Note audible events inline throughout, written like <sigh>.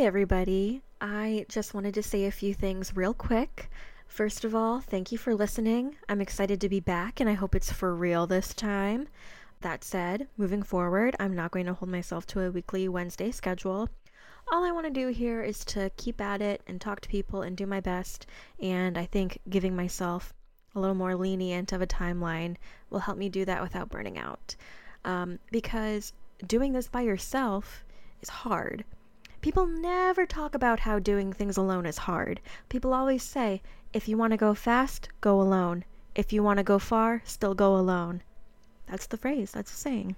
Everybody. I just wanted to say a few things real quick. First of all, thank you for listening. I'm excited to be back and I hope it's for real this time. That said, moving forward, I'm not going to hold myself to a weekly Wednesday schedule. All I want to do here is to keep at it and talk to people and do my best. And I think giving myself a little more lenient of a timeline will help me do that without burning out. Um, because doing this by yourself is hard. People never talk about how doing things alone is hard. People always say, if you want to go fast, go alone. If you want to go far, still go alone. That's the phrase, that's the saying.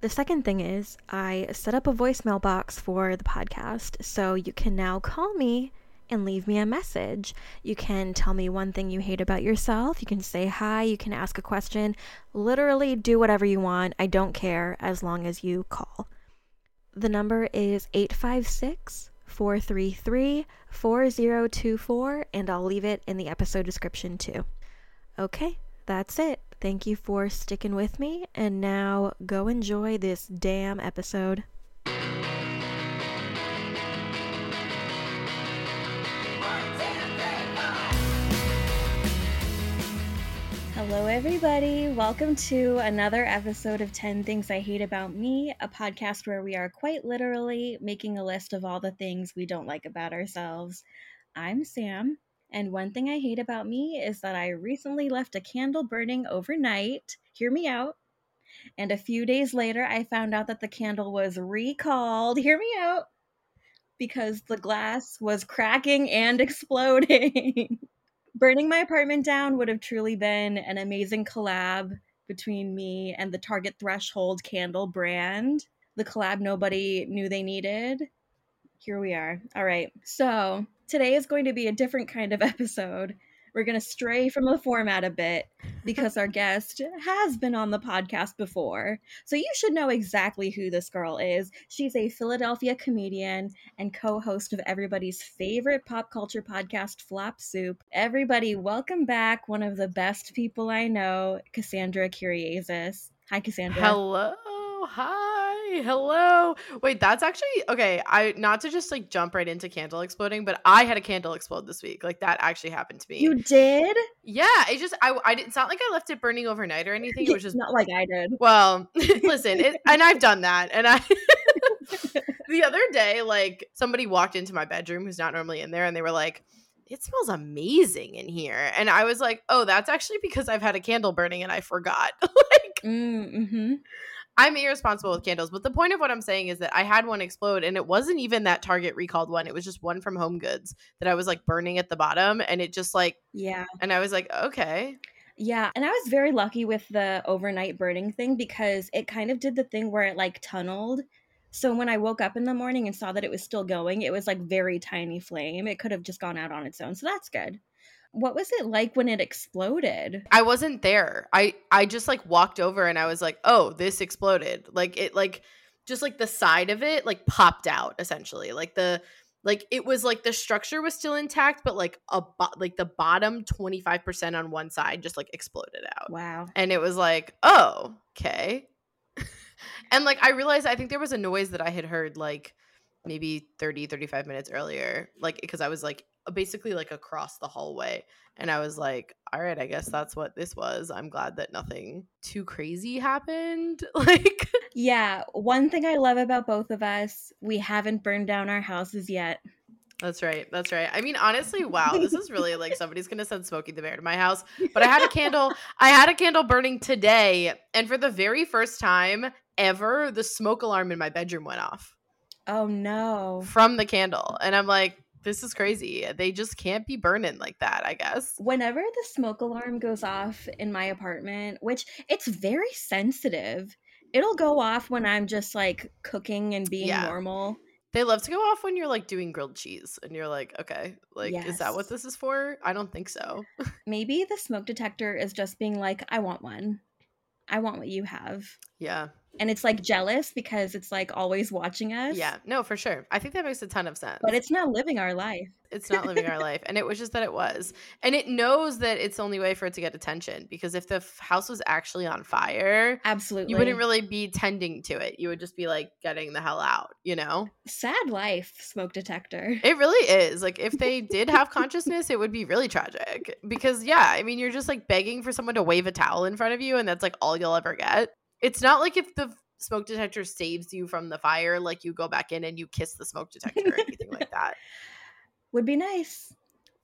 The second thing is, I set up a voicemail box for the podcast, so you can now call me and leave me a message. You can tell me one thing you hate about yourself. You can say hi. You can ask a question. Literally do whatever you want. I don't care as long as you call. The number is 856 433 4024, and I'll leave it in the episode description too. Okay, that's it. Thank you for sticking with me, and now go enjoy this damn episode. Hello, everybody. Welcome to another episode of 10 Things I Hate About Me, a podcast where we are quite literally making a list of all the things we don't like about ourselves. I'm Sam, and one thing I hate about me is that I recently left a candle burning overnight. Hear me out. And a few days later, I found out that the candle was recalled. Hear me out. Because the glass was cracking and <laughs> exploding. Burning my apartment down would have truly been an amazing collab between me and the Target Threshold candle brand. The collab nobody knew they needed. Here we are. All right. So, today is going to be a different kind of <laughs> episode. We're going to stray from the format a bit because our <laughs> guest has been on the podcast before. So you should know exactly who this girl is. She's a Philadelphia comedian and co host of everybody's favorite pop culture podcast, Flop Soup. Everybody, welcome back one of the best people I know, Cassandra Kyriazis. Hi, Cassandra. Hello. Hi hello. Wait, that's actually okay. I not to just like jump right into candle exploding, but I had a candle explode this week. Like that actually happened to me. You did? Yeah. It just I I it's not like I left it burning overnight or anything. It was <laughs> just not like I did. Well, <laughs> listen, it, and I've done that, and I. <laughs> the other day, like somebody walked into my bedroom who's not normally in there, and they were like it smells amazing in here. And I was like, oh, that's actually because I've had a candle burning and I forgot. like, mm, mm-hmm. I'm irresponsible with candles, but the point of what I'm saying is that I had one explode and it wasn't even that Target recalled one. It was just one from Home Goods that I was like burning at the bottom and it just like Yeah. And I was like, "Okay." Yeah, and I was very lucky with the overnight burning thing because it kind of did the thing where it like tunneled. So when I woke up in the morning and saw that it was still going, it was like very tiny flame. It could have just gone out on its own. So that's good what was it like when it exploded? I wasn't there. I I just like walked over and I was like, "Oh, this exploded." Like it like just like the side of it like popped out essentially. Like the like it was like the structure was still intact but like a bo- like the bottom 25% on one side just like exploded out. Wow. And it was like, "Oh, okay." <laughs> and like I realized I think there was a noise that I had heard like maybe 30 35 minutes earlier like because I was like basically like across the hallway. And I was like, all right, I guess that's what this was. I'm glad that nothing too crazy happened. <laughs> like, yeah, one thing I love about both of us, we haven't burned down our houses yet. That's right. That's right. I mean, honestly, wow, this is really like <laughs> somebody's gonna send Smokey the Bear to my house. But I had a candle. I had a candle burning today, and for the very first time ever, the smoke alarm in my bedroom went off. Oh no! From the candle, and I'm like, this is crazy. They just can't be burning like that, I guess. Whenever the smoke alarm goes off in my apartment, which it's very sensitive, it'll go off when I'm just like cooking and being yeah. normal. They love to go off when you're like doing grilled cheese and you're like, okay, like, yes. is that what this is for? I don't think so. <laughs> Maybe the smoke detector is just being like, I want one. I want what you have. Yeah. And it's like jealous because it's like always watching us. Yeah, no, for sure. I think that makes a ton of sense. But it's not living our life. It's not living our life. And it was just that it was. And it knows that it's the only way for it to get attention because if the f- house was actually on fire, Absolutely. you wouldn't really be tending to it. You would just be like getting the hell out, you know? Sad life, smoke detector. It really is. Like if they <laughs> did have consciousness, it would be really tragic. Because yeah, I mean, you're just like begging for someone to wave a towel in front of you and that's like all you'll ever get. It's not like if the smoke detector saves you from the fire, like you go back in and you kiss the smoke detector or anything like that. <laughs> Would be nice.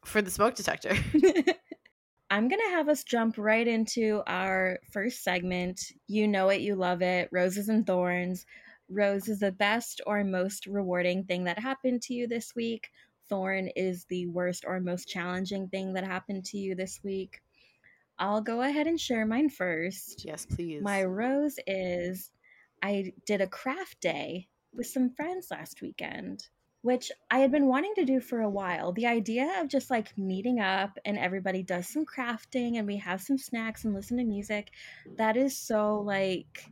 For the smoke detector. <laughs> <laughs> I'm going to have us jump right into our first segment. You know it, you love it. Roses and thorns. Rose is the best or most rewarding thing that happened to you this week. Thorn is the worst or most challenging thing that happened to you this week. I'll go ahead and share mine first. Yes, please. My rose is I did a craft day with some friends last weekend, which I had been wanting to do for a while. The idea of just like meeting up and everybody does some crafting and we have some snacks and listen to music, that is so like,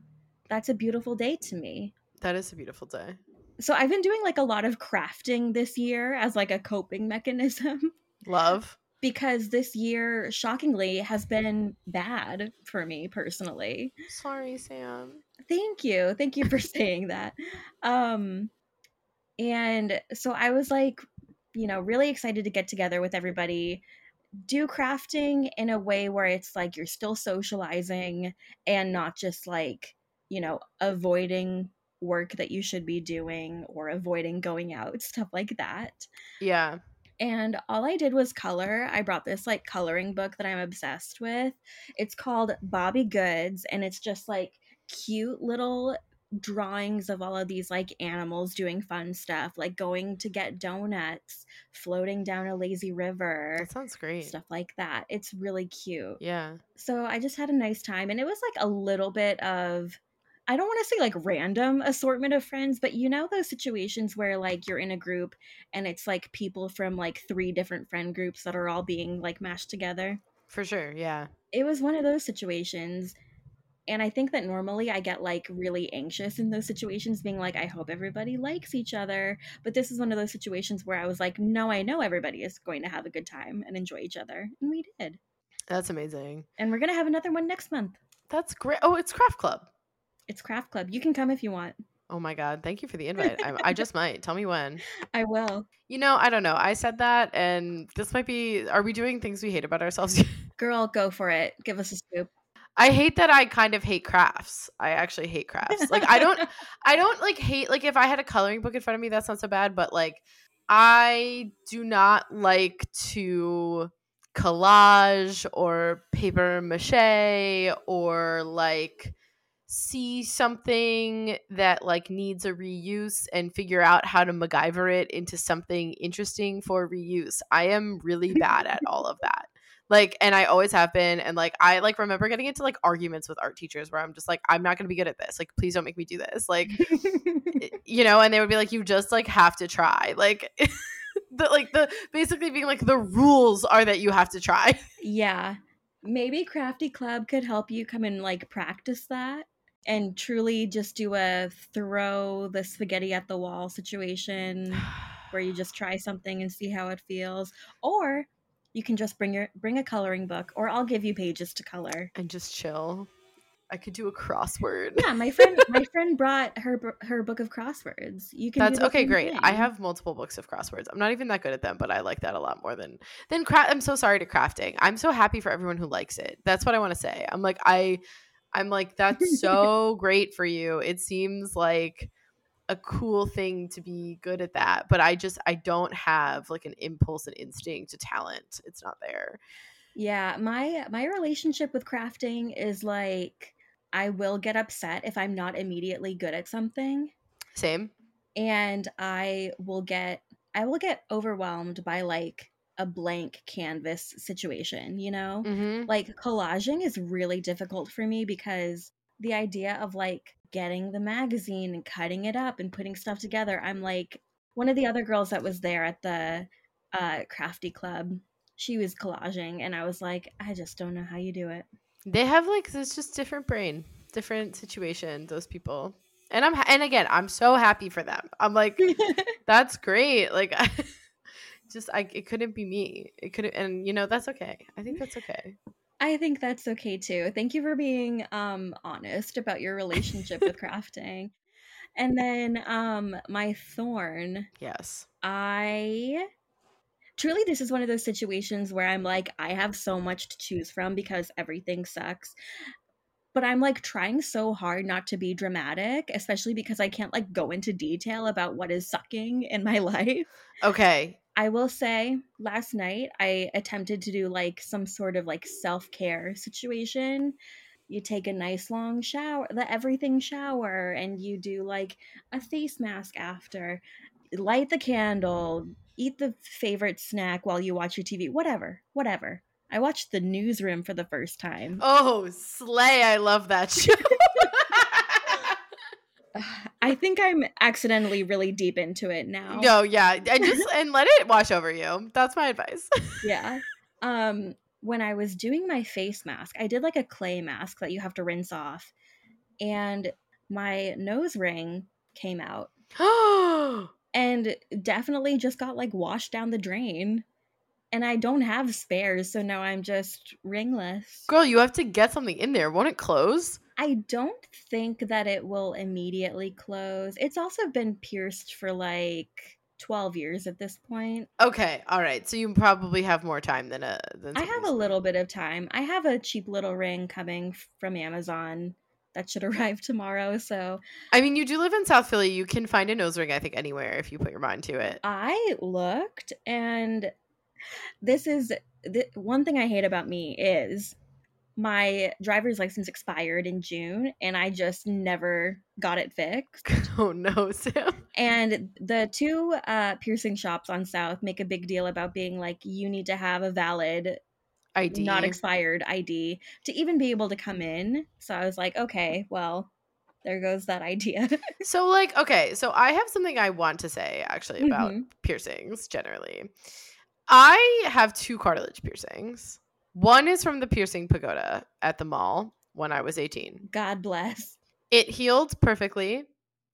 that's a beautiful day to me. That is a beautiful day. So I've been doing like a lot of crafting this year as like a coping mechanism. Love. Because this year shockingly has been bad for me personally. Sorry, Sam. thank you. Thank you for <laughs> saying that. Um and so i was like you know really excited to get together with everybody. Do crafting in a way where it's like you're still socializing and not just like you know avoiding work that you should be doing or avoiding going out stuff like that. Yeah. And all I did was color. I brought this like coloring book that I'm obsessed with. It's called Bobbie Goods, and it's just like cute little drawings of all of these like animals doing fun stuff, like going to get donuts, floating down a lazy river, That sounds great. stuff like that. It's really cute. Yeah. So I just had a nice time, and it was like a little bit of I don't want to say like random assortment of friends, but you know those situations where like you're in a group and it's like people from like three different friend groups that are all being like mashed together. For sure. Yeah. It was one of those situations. And I think that normally I get like really anxious in those situations, being like, I hope everybody likes each other. But this is one of those situations where I was like, no, I know everybody is going to have a good time and enjoy each other. And we did. That's amazing. And we're going to have another one next month. That's great. Oh, it's Craft Club. It's Craft Club. You can come if you want. Oh my God. Thank you for the invite. I, I just <laughs> might. Tell me when. I will. You know, I don't know. I said that, and this might be. Are we doing things we hate about ourselves? <laughs> Girl, go for it. Give us a scoop. I hate that I kind of hate crafts. I actually hate crafts. Like I don't <laughs> I don't like hate like if I had a coloring book in front of me that's not so bad, but like I do not like to collage or paper mache or like see something that like needs a reuse and figure out how to MacGyver it into something interesting for reuse. I am really bad at all of that. Like and i always have been and like i like remember getting into like arguments with art teachers where i'm just like i'm not gonna be good at this. Like please don't make me do this. Like <laughs> you know and they would be like you just like have to try. Like <laughs> the like the basically being like the rules are that you have to try. Yeah. Maybe Crafty Club could help you come and like practice that and truly just do a throw the spaghetti at the wall situation where you just try something and see how it feels. Or you can just bring your bring a coloring book or I'll give you pages to color. and just chill i could do a crossword Yeah, my friend <laughs> my friend brought her her book of crosswords. You can That's okay, great. I have multiple books of crosswords. I'm not even that good at them, but I like that a lot more than than craft. I'm so sorry to crafting. I'm so happy for everyone who likes it. That's what I want to say. I'm like I, I'm like <laughs> that's so great for you. It seems like a cool thing to be good at that, but I just I don't have like an impulse and instinct to talent. It's not there. Yeah, my my relationship with crafting is like I will get upset if I'm not immediately good at something Same. and I will get I will get overwhelmed by like a blank canvas situation, you know? Mm-hmm. Like collaging is really difficult for me because the idea of like getting the magazine and cutting it up and putting stuff together, I'm like one of the other girls that was there at the uh crafty club, she was collaging and I was like, I just don't know how you do it. They have like this just different brain. different situation. Those people, and I'm ha- and again, I'm so happy for them. I'm like, <laughs> that's great. Like, <laughs> just I it couldn't be me. It couldn't, and you know that's okay. I think that's okay. I think that's okay too. Thank you for being um honest about your relationship with crafting. <laughs> And then um my thorn, Yes. I truly this is one of those situations where I'm like I have so much to choose from because everything sucks. But I'm like trying so hard not to be dramatic, especially because I can't like go into detail about what is sucking in my <laughs> life. Okay. I will say last night I attempted to do like some sort of like self care situation. You take a nice long shower, the everything shower, and you do like a face mask after, light the candle, eat the favorite snack while you watch your TV, whatever, whatever. I watched The Newsroom for the first time. Oh, slay! I love that show. <laughs> <laughs> <laughs> I think I'm accidentally really deep into it now. no, yeah, and just <laughs> and let it wash over you. That's my advice. <laughs> yeah. Um, when I was doing my face mask, I did like a clay mask that you have to rinse off, and my nose ring came out <gasps> and definitely just got like washed down the drain. And I don't have spares, so now I'm just ringless. Girl, you have to get something in there. Won't it close? I don't think that it will immediately close. It's also been pierced for like 12 years at this point. Okay, all right. So you probably have more time than a. Than I have a little bit of time. I have a cheap little ring coming from Amazon that should <laughs> arrive tomorrow. So I mean, you do live in South Philly. You can find a nose ring, I think, anywhere if you put your mind to it. I looked, and this is the one thing I hate about me is my driver's license expired in June, and I just never got it fixed. <laughs> oh no, Sam. And the two uh, piercing shops on South make a big deal about being like, you need to have a valid, ID. not expired ID to even be able to come in. So I was like, okay, well, there goes that idea. <laughs> so, like, okay, so I have something I want to say actually about Mhm. piercings generally. I have two cartilage piercings. One is from the piercing pagoda at the mall when I was 18. God bless. It healed perfectly,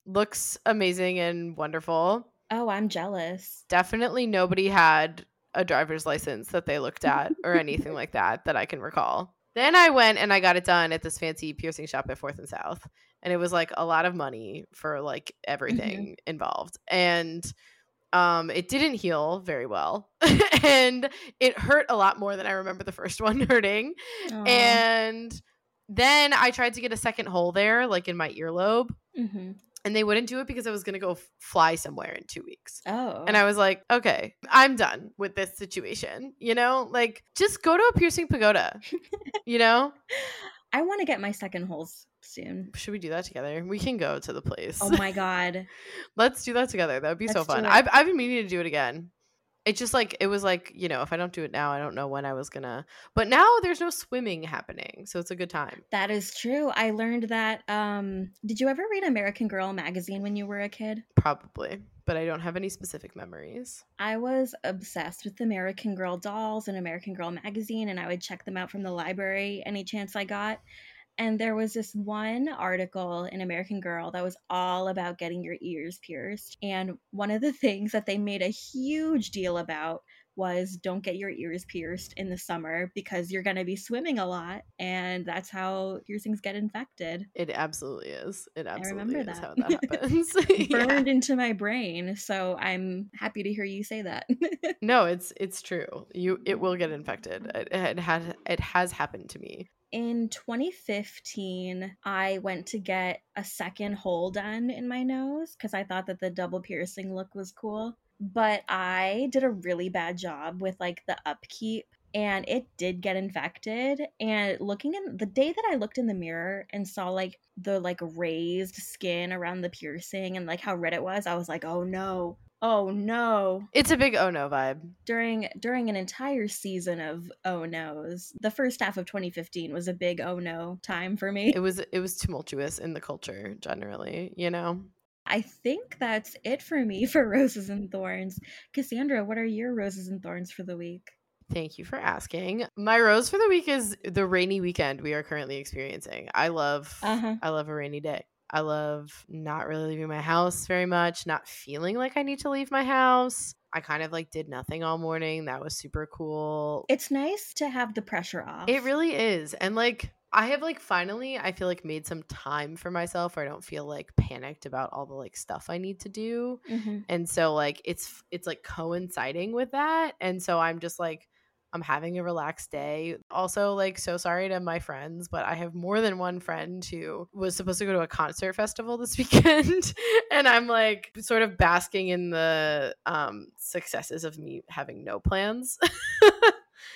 looks amazing and wonderful. Oh, I'm jealous. Definitely nobody had a driver's license that they looked at or <laughs> anything like that that I can recall. Then I went and I got it done at this fancy piercing shop at Fourth and South. And it was like a lot of money for like everything mm-hmm. involved. And um it didn't heal very well. <laughs> and it hurt a lot more than I remember the first <laughs> one hurting. Aw. And then I tried to get a second hole there, like in my earlobe, Mhm. and they wouldn't do it because I was going to go f- fly somewhere in two weeks. Oh. And I was like, okay, I'm done with this situation. You know, like just go to a piercing pagoda. <laughs> you know, I want to get my second holes soon. should we do that together? We can go to the place. Oh my <laughs> god. Let's do that together. That would be so Let's do fun. I've I've been meaning to do it again. It's just like it was like you know if I don't do it now, I don't know when I was gonna. But now there's no swimming happening, so it's a good time. That is true. I learned that um did you ever read American Girl magazine when you were a kid? Probably, but I don't have any specific memories. I was obsessed with American Girl dolls and American Girl magazine and I would check them out from the library any chance I got. And there was this one article in American Girl that was all about getting your ears pierced. And one of the <laughs> things that they made a huge deal about was don't get your ears pierced in the summer because you're going to be swimming a lot and that's how piercings get infected. It absolutely is. It absolutely remember is that. how that <laughs> happens. <laughs> Yeah. Burned into my brain, so I'm happy to hear you say that. <laughs> No, it's it's true. You it will get infected. It, it had it has happened to me. in 2015 i went to get a second hole done in my nose because i thought that the double piercing look was cool but i did a really bad job with like the upkeep and it did get infected and looking in the day that i looked in the mirror and saw like the like raised skin around the piercing and like how red it was i was like oh no oh no It's a big oh no vibe. during during an entire season of oh no's the first half of 2015 was a big oh no time for me It was it was tumultuous in the culture generally, you know. I think that's it for me for roses and thorns cassandra what are your roses and thorns for the week Thank you for asking. My rose for the week is the rainy weekend we are currently experiencing. I love Uh-huh. I love a rainy day. I love not really leaving my house very much, not feeling like I need to leave my house. I kind of like did nothing all morning. That was super cool. It's nice to have the pressure off. It really is. And like I have like finally I feel like made some time for myself where I don't feel like panicked about all the like stuff I need to do. Mhm. And so like it's it's like coinciding with that. And so I'm just like I'm having a relaxed day. Also like so sorry to my friends, but I have more than one friend who was supposed to go to a concert festival this <laughs> weekend and I'm like sort of basking in the um successes of me having no plans. <laughs>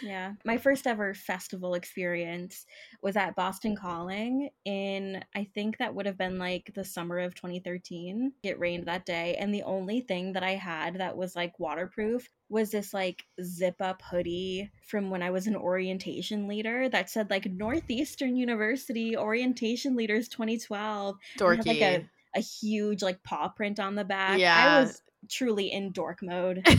Yeah. My first ever festival experience was at Boston Calling in, I think that would have been like the summer of 2013. It rained that day. And the only thing that I had that was like waterproof was this like zip up hoodie from when I was an orientation leader that said like Northeastern University Orientation Leaders 2012. It had, Dorky. like a, a huge like paw print on the back. Yeah. I was truly in dork mode. <laughs>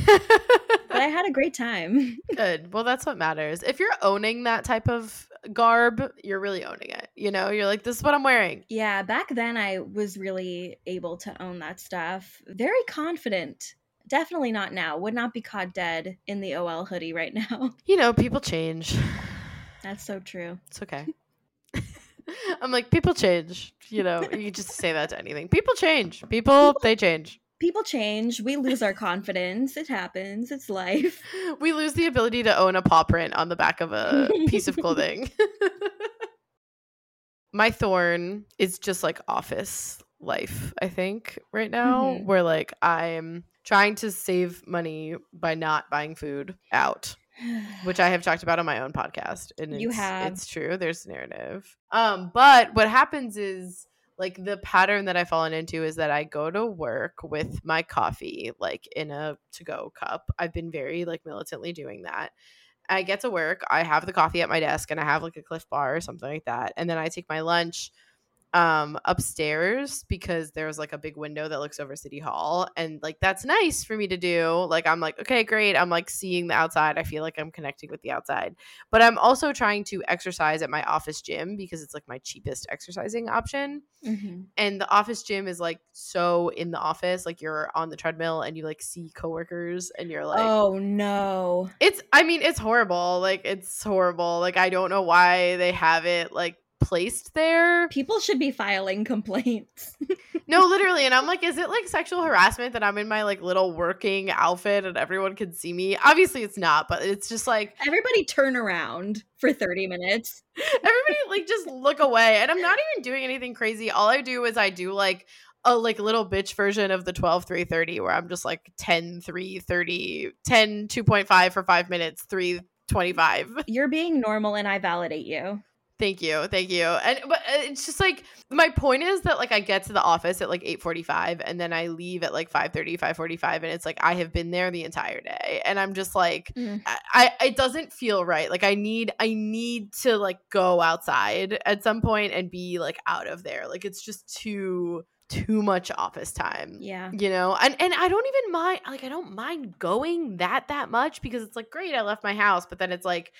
But I had a great time. <laughs> Good. Well, that's what matters. If you're owning that type of garb, you're really owning it. You know, you're like, this is what I'm wearing. Yeah, back then I was really able to own that stuff. Very confident. Definitely not now. Would not be caught dead in the OL hoodie right <laughs> now. You know, people change. <sighs> That's so true. It's okay. <laughs> I'm like, people change. You know, you just say that to anything. People change. People, they change. People change. We lose our confidence. It happens. It's life. <laughs> We lose the ability to own a paw print on the back of a piece of clothing. <laughs> My thorn is just like office life, I think, right now, Mhm. where like I'm trying to save money by not buying food out. Which I have talked about on my own podcast. And You it's, have. It's true. There's narrative. Um, but what happens is like the pattern that I've fallen into is that I go to work with my coffee like in a to go cup. I've been very like militantly doing that. I get to work, I have the coffee at my desk and I have like a Clif Bar or something like that. And then I take my lunch um upstairs because there's like a big window that looks over city hall and like that's nice for me to do. Like i'm like okay great. I'm like seeing the outside. I feel like i'm connecting with the outside. But i'm also trying to exercise at my office gym because it's like my cheapest exercising option. Mhm. and the office gym is like so in the office like you're on the treadmill and you like see coworkers and you're like oh no. it's i mean it's horrible. Like it's horrible. Like i don't know why they have it like placed there People should be filing complaints. <laughs> no literally and i'm like is it like sexual harassment that i'm in my like little working outfit and everyone can see me obviously it's not but it's just like Everybody turn around for 30 minutes. everybody <laughs> like just look away and i'm not even doing anything crazy all i do is i do like a like little bitch version of the 12 3 30 where i'm just like 10 3 30 10 2.5 for 5 minutes 3 25 You're being normal and I validate you. Thank you, thank you. And but uh, it's just like my point is that like I get to the office at like 8:45 and then I leave at like 5:30, 5:45 and it's like I have been there the entire day and I'm just like Mm. I, I it doesn't feel right. Like I need I need to like go outside at some point and be like out of there. Like it's just too too much office time Yeah. you know and and i don't even mind like i don't mind going that that much because it's like great i left my house but then it's like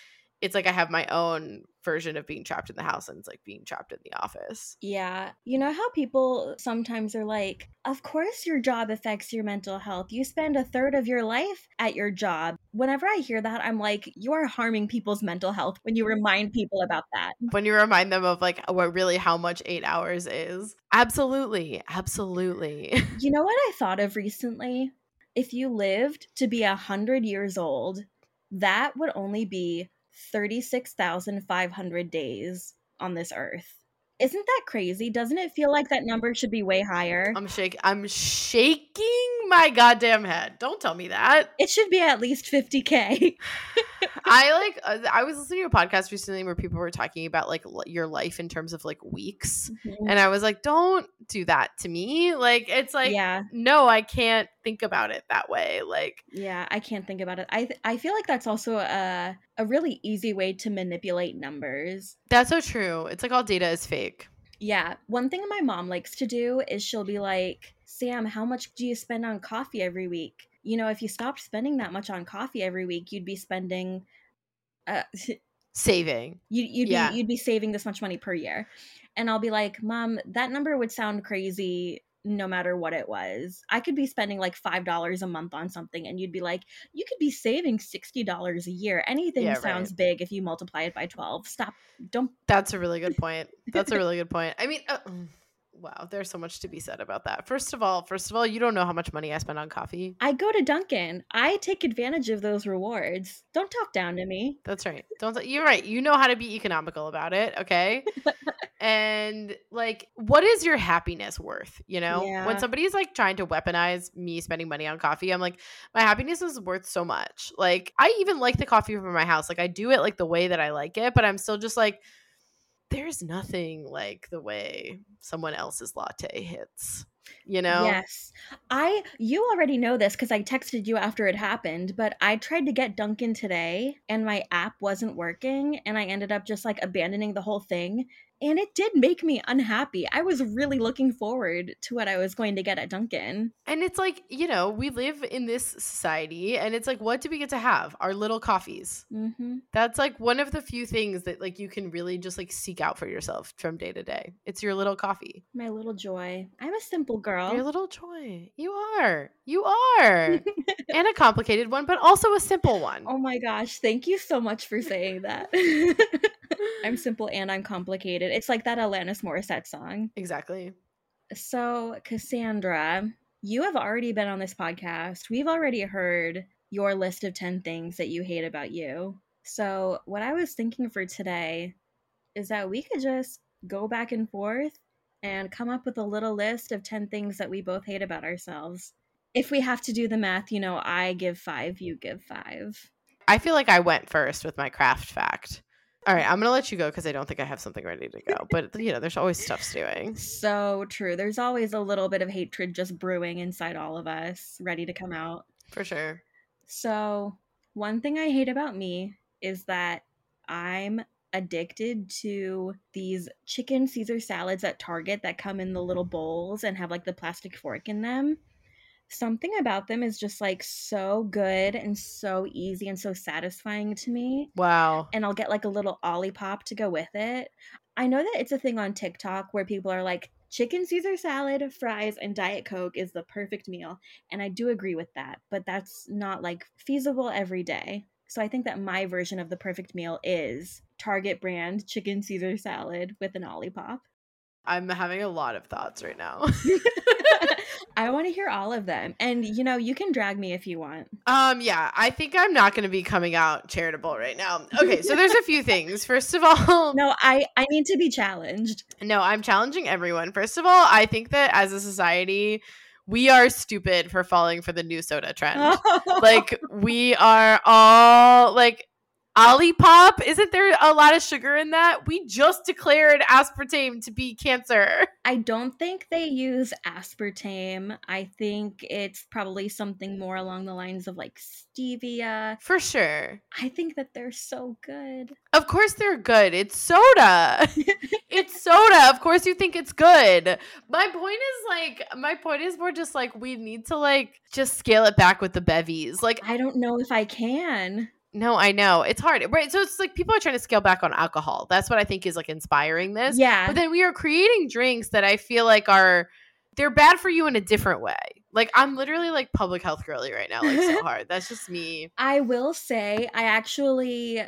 it's like i have my own version of being trapped in the house and it's like being trapped in the office Yeah. You know how people sometimes are like, of course your job affects your mental health. You spend a third of your life at your job. Whenever I hear that, I'm like, you are harming people's mental health when you remind people about that. when you remind them of like what really how much eight hours is absolutely absolutely <laughs> You know what I thought of recently? If you lived to be a hundred years old, that would only be 36,500 days on this earth. Isn't that crazy? Doesn't it feel like that number should be way higher? i'm shaking i'm shaking my goddamn head don't tell me that it should be at least 50K. <sighs> <laughs> I like uh, I was listening to a podcast recently where people were talking about like l- your life in terms of like weeks. And I was like don't do that to me. Like it's like yeah, no I can't think about it that way like yeah, I can't think about it. I th- I feel like that's also a a really easy way to manipulate numbers. that's so true. It's like all data is fake. Yeah, one thing my mom likes to do is she'll be like, "Sam, how much do you spend on coffee every week?" You know, if you stopped spending that much on coffee every week, you'd be spending uh <laughs> Saving. you you'd Yeah. be you'd be saving this much money per year. And I'll be like, "Mom, that number would sound crazy no matter what it was. I could be spending like $5 a month on something and you'd be like, "You could be saving $60 a year. Anything Yeah, right. sounds big if you multiply it by 12." Stop. Don't That's a really good point. That's a <laughs> really good point. I mean, uh, mm, wow, there's so much to be said about that. First of all, first of all, you don't know how much money I spend on coffee. I go to Dunkin'. I take advantage of those rewards. Don't talk down to me. That's right. Don't you're right. You know how to be economical about it, okay? <laughs> and like what is your happiness worth, you know? Yeah. When somebody's like trying to weaponize me spending money on coffee, I'm like my happiness is worth so much. Like I even like the coffee from my house. Like I do it like the way that I like it, but I'm still just like there's nothing like the way someone else's latte hits. You know? Yes. I you already know this cuz I texted you after it happened, but I tried to get Dunkin' today and my app wasn't working and I ended up just like abandoning the whole thing and it did make me unhappy. I was really looking forward to what I was going to get at Dunkin'. And it's like, you know, we live in this society and it's like what do we get to have? Our little coffees. Mhm. That's like one of the few things that like you can really just like seek out for yourself from day to day. It's your little coffee. My little joy. I'm a simple girl. Your little joy. You are. You are. <laughs> and a complicated one, but also a simple one. Oh my gosh, thank you so much for saying that. <laughs> I'm simple and I'm complicated. It's like that Alanis Morissette song. Exactly. So, Cassandra, you have already been on this podcast. We've already heard your list of 10 things that you hate about you. So, what I was thinking for today is that we could just go back and forth and come up with a little list of 10 things that we both hate about ourselves. If we have to do the math, you know, I give five, you give five. I feel like I went first with my craft fact. All right, I'm going to let you go because I don't think I have something ready to go. But, you know, there's always stuff stewing. So true. There's always a little bit of hatred just brewing inside all of us, ready to come out. For sure. So, one thing I hate about me is that I'm addicted to these chicken Caesar salads at Target that come in the little bowls and have like the plastic fork in them. Something about them is just like so good and so easy and so satisfying to me. Wow. And I'll get like a little Olipop to go with it. I know that it's a thing on TikTok where people are like, chicken Caesar salad, fries, and Diet Coke is the perfect meal. And I do agree with that, but that's not like feasible every day. So I think that my version of the perfect meal is Target brand chicken Caesar salad with an Olipop. I'm having a lot of thoughts right now. <laughs> <laughs> I want to hear all of them. And you know, you can drag me if you want. Um, yeah, I think I'm not going to be coming out charitable right now. Okay, so there's a <laughs> few things. First of all, No, I I need to be challenged. no, I'm challenging everyone. First of all, I think that as a society, we are stupid for falling for the new soda trend. <laughs> like we are all like Olipop, isn't there a lot of sugar in that? We just declared aspartame to be cancer. <laughs> I don't think they use aspartame. I think it's probably something more along the lines of like stevia. For sure. I think that they're so good. Of course they're good. It's soda. <laughs> it's soda. Of course you think it's good. My point is like my point is more just like we need to like just scale it back with the bevies. Like I don't know if I can. No, I know. It's hard. Right. So it's like people are trying to scale back on alcohol. That's what I think is like inspiring this. Yeah. But then we are creating drinks that I feel like are they're bad for you in a different way. Like I'm literally like public health girly right now, like so <laughs> hard. That's just me. I will say I actually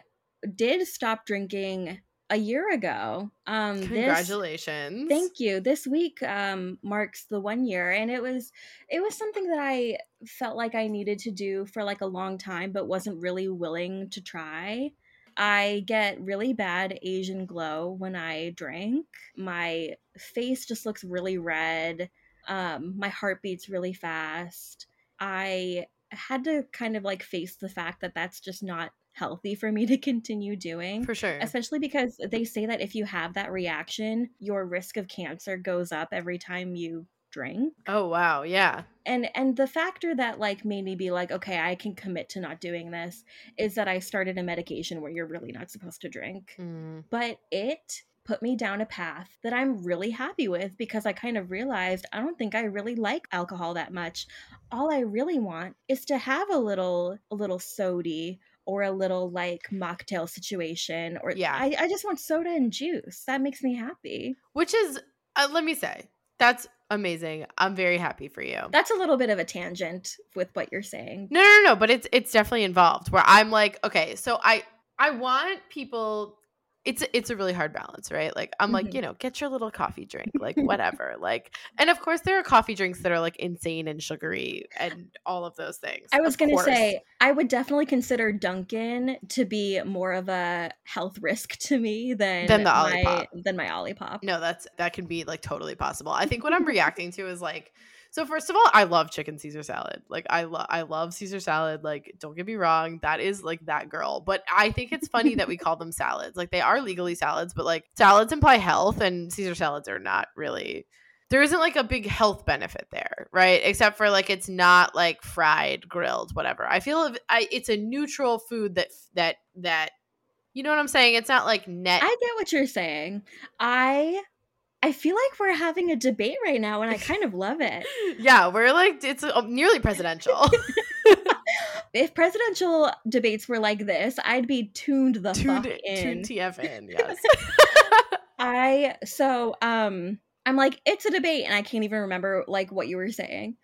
did stop drinking a year ago. Um this Congratulations. Thank you. This week um, marks the one year, and it was it was something that I felt like I needed to do for like a long time, but wasn't really willing to try. I get really bad Asian glow when I drink. My face just looks really red. Um, my heart beats really fast. I had to kind of like face the fact that that's just not healthy for me to continue doing For sure. especially because they say that if you have that reaction your risk of cancer goes up every time you drink Oh wow, yeah. and and the factor that like made me be like okay i can commit to not doing this is that i started a medication where you're really not supposed to drink Mm. but it put me down a path that i'm really happy with because i kind of realized i don't think i really like alcohol that much all I really want is to have a little a little sody or a little like mocktail situation or Yeah. I, I just want soda and juice. That makes me happy. Which is, uh, let me say, that's amazing. I'm very happy for you. That's a little bit of a tangent with what you're saying. No, no, no, but it's it's definitely involved where I'm like, okay, so I I want people it's it's a really hard balance, right? Like I'm like, Mhm. you know, get your little coffee drink, like <laughs> whatever. like and of course there are coffee drinks that are like insane and sugary and all of those things. I was going to say, I would definitely consider Dunkin' to be more of a health risk to me than Than the my, Olipop. than my Olipop. No, that's that can be like totally possible. I think what I'm <laughs> reacting to is like so first of all, I love chicken Caesar salad. Like I love I love Caesar salad. Like don't get me wrong, that is like that girl. But I think it's funny that we call them salads. Like they are legally salads, but like salads imply health and Caesar salads are not really there isn't like a big health benefit there, right? Except for like it's not like fried, grilled, whatever. I feel if I, it's a neutral food that that that you know what I'm saying? It's not like net I get what you're saying. I I feel like we're having a debate right now and I kind of love it. <laughs> yeah, we're like it's uh, nearly presidential. <laughs> <laughs> If presidential debates were like this, I'd be tuned the tuned, fuck in. tuned TF in, yes. I so um I'm like it's a debate and I can't even remember like what you were saying.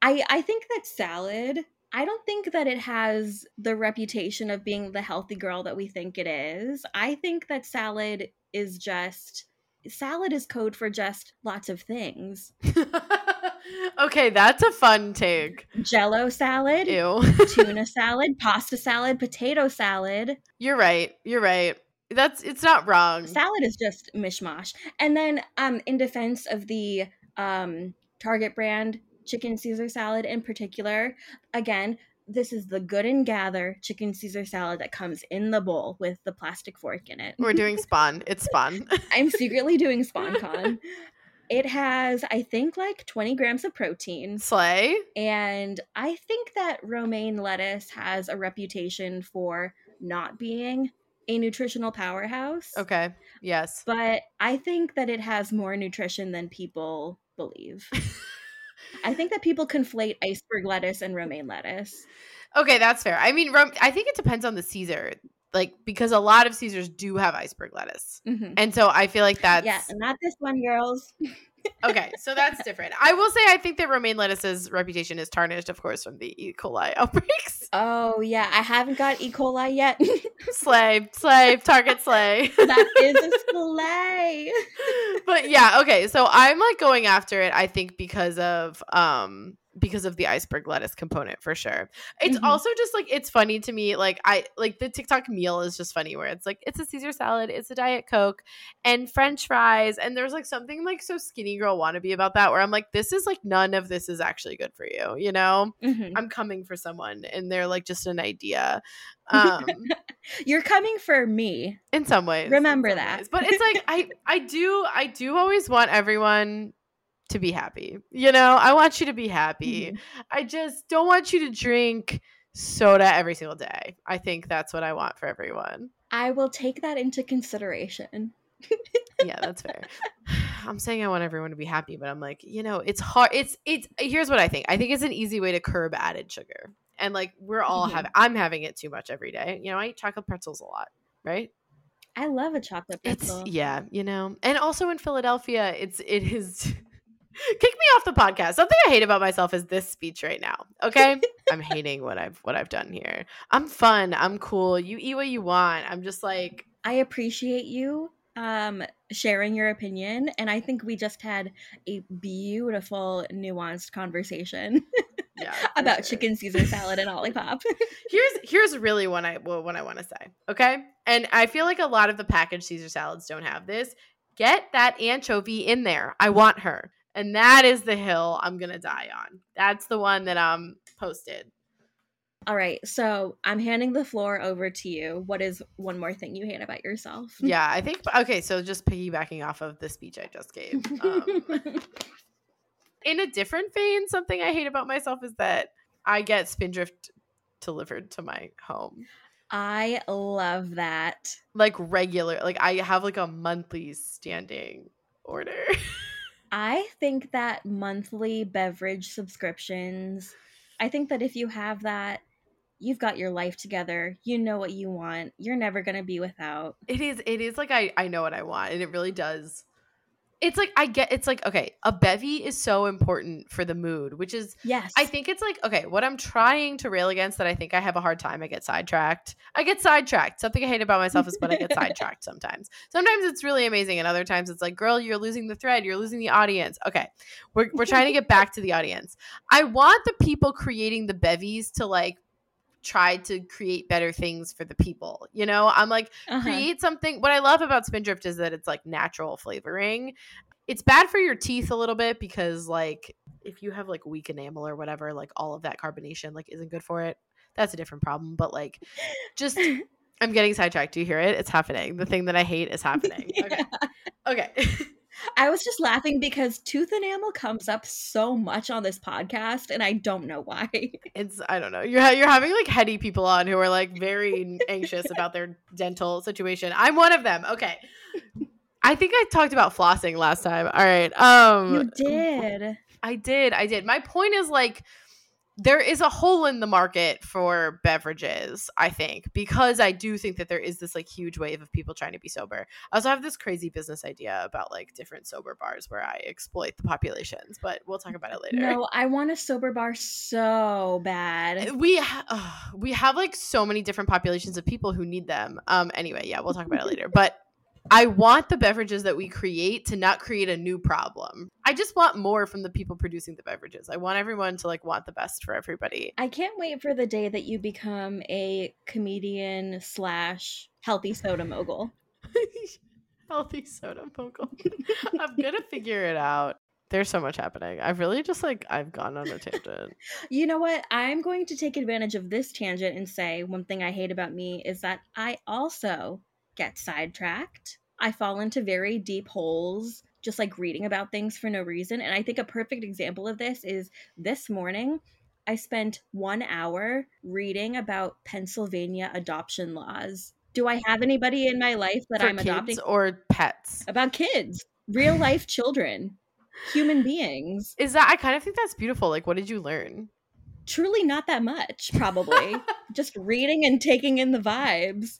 I I think that salad I don't think that it has the reputation of being the healthy girl that we think it is. I think that salad is just salad is code for just lots of things. <laughs> okay, that's a fun take. Jello salad, Ew. <laughs> tuna salad, pasta salad, potato salad. You're right. You're right. That's it's not wrong. salad is just mishmash. And then um in defense of the um Target brand chicken Caesar salad in particular, again, this is the good and gather chicken Caesar salad that comes in the bowl with the plastic fork in it. We're doing spawn. It's spawn. <laughs> I'm secretly doing <laughs> SpawnCon. It has, I think, like 20 grams of protein. Slay. And I think that romaine lettuce has a reputation for not being a nutritional powerhouse. Okay. Yes. But I think that it has more nutrition than people believe. <laughs> I think that people conflate iceberg lettuce and romaine lettuce. Okay, that's fair. I mean, I think it depends on the Caesar. Like because a lot of Caesars do have iceberg lettuce. Mhm. And so I feel like that's Yeah, not this one, girls. <laughs> okay, so that's different. I will say I think that romaine lettuce's reputation is tarnished, of course, from the E. coli <laughs> outbreaks. Oh yeah, I haven't got E. coli yet. <laughs> slay, slay, target slay. that <laughs> is a sleigh. but yeah, okay. So I'm like going after it, I think, because of um because of the iceberg lettuce component for sure. It's Mhm. also just like it's funny to me, like I like the TikTok meal is just funny where it's like it's a Caesar salad, it's a Diet Coke, and French fries, and there's like something like so skinny girl wannabe about that where I'm like, this is like none of this is actually good for you, you know? Mhm. I'm coming for someone and they're like just an idea. <laughs> Um You're coming for me. in some ways Remember some that. ways. but it's like i i do i do always want everyone to be happy you know i want you to be happy Mhm. i just don't want you to drink soda every single day i think that's what i want for everyone I will take that into consideration. <laughs> yeah that's fair <sighs> i'm saying i want everyone to be happy but i'm like you know it's hard it's it's here's what i think i think it's an easy way to curb added sugar and like we're all Mhm. having i'm having it too much every day you know i eat chocolate pretzels a lot right I love a chocolate It's pretzel. yeah, you know, and also in Philadelphia, it's it is. <laughs> Kick me off the podcast. Something I hate about myself is this speech right now. Okay, <laughs> I'm hating what I've what I've done here. I'm fun. I'm cool. You eat what you want. I'm just like I appreciate you um sharing your opinion and I think we just had a beautiful nuanced conversation <laughs> yeah about sure. chicken Caesar salad and Olipop. <laughs> Here's here's really what I well, what I want to say. Okay, and I feel like a lot of the packaged Caesar salads don't have this. Get that anchovy in there. I want her, and that is the hill I'm gonna die on. That's the one that I'm posted. All right, so I'm handing the floor over to you. What is one more thing you hate about yourself? yeah, I think okay. So just piggybacking off of the speech I just gave. Um, <laughs> in a different vein, something I hate about myself is that I get Spindrift delivered to my home, I love that. like regular. Like I have like a monthly standing order. <laughs> I think that monthly beverage subscriptions I think that if you have that, you've got your life together. You know what you want. You're never going to be without. It is it is like I I know what I want and it really does it's like I get it's like okay, a bevy is so important for the mood, which is Yes. I think it's like okay, what I'm trying to rail against that I think I have a hard time. I get sidetracked. I get sidetracked. Something I hate about myself is when I get <laughs> sidetracked sometimes. Sometimes it's really amazing, and other times it's like, girl, you're losing the thread. You're losing the audience. Okay, we're we're trying to get back to the audience. I want the people creating the bevies to like try to create better things for the people. You know, I'm like Uh-huh. create something. What I love about Spindrift is that it's like natural flavoring. It's bad for your teeth a little bit because like if you have like weak enamel or whatever, like all of that carbonation like isn't good for it. That's a different problem. But like just <laughs> I'm getting sidetracked. Do you hear it? It's happening. The thing that I hate is <laughs> happening. Okay. Okay. <laughs> I was just laughing because tooth enamel comes up so much on this podcast, and I don't know why. <laughs> it's I don't know. You're you're having like heady people on who are like very anxious about their dental situation. I'm one of them. Okay. I think I talked about flossing last time. All right. Um you did. I did. I did. My point is like there is a hole in the market for beverages, I think, because I do think that there is this like huge wave of people trying to be sober. I also have this crazy business idea about like different sober bars where I exploit the populations, but we'll talk about it later. No, I want a sober bar so bad. we ha- ugh, we have like so many different populations of people who need them. Um anyway, yeah, we'll talk about it later. But I want the beverages that we create to not create a new problem. I just want more from the people producing the beverages. I want everyone to like want the best for everybody. I can't wait for the day that you become a comedian slash healthy soda mogul. <laughs> Healthy soda mogul. <laughs> I'm gonna figure it out. There's so much happening. I've really just like I've gone on a tangent. <laughs> You know what? I'm going to take advantage of this tangent and say one thing I hate about me is that I also get sidetracked. I fall into very deep holes just like reading about things for no reason. And I think a perfect example of this is this morning I spent one hour reading about Pennsylvania adoption laws. Do I have anybody in my life that For I'm kids adopting? or pets. About kids, real life children, human beings. Is that I kind of think that's beautiful. Like what did you learn? truly not that much, probably. <laughs> Just reading and taking in the vibes.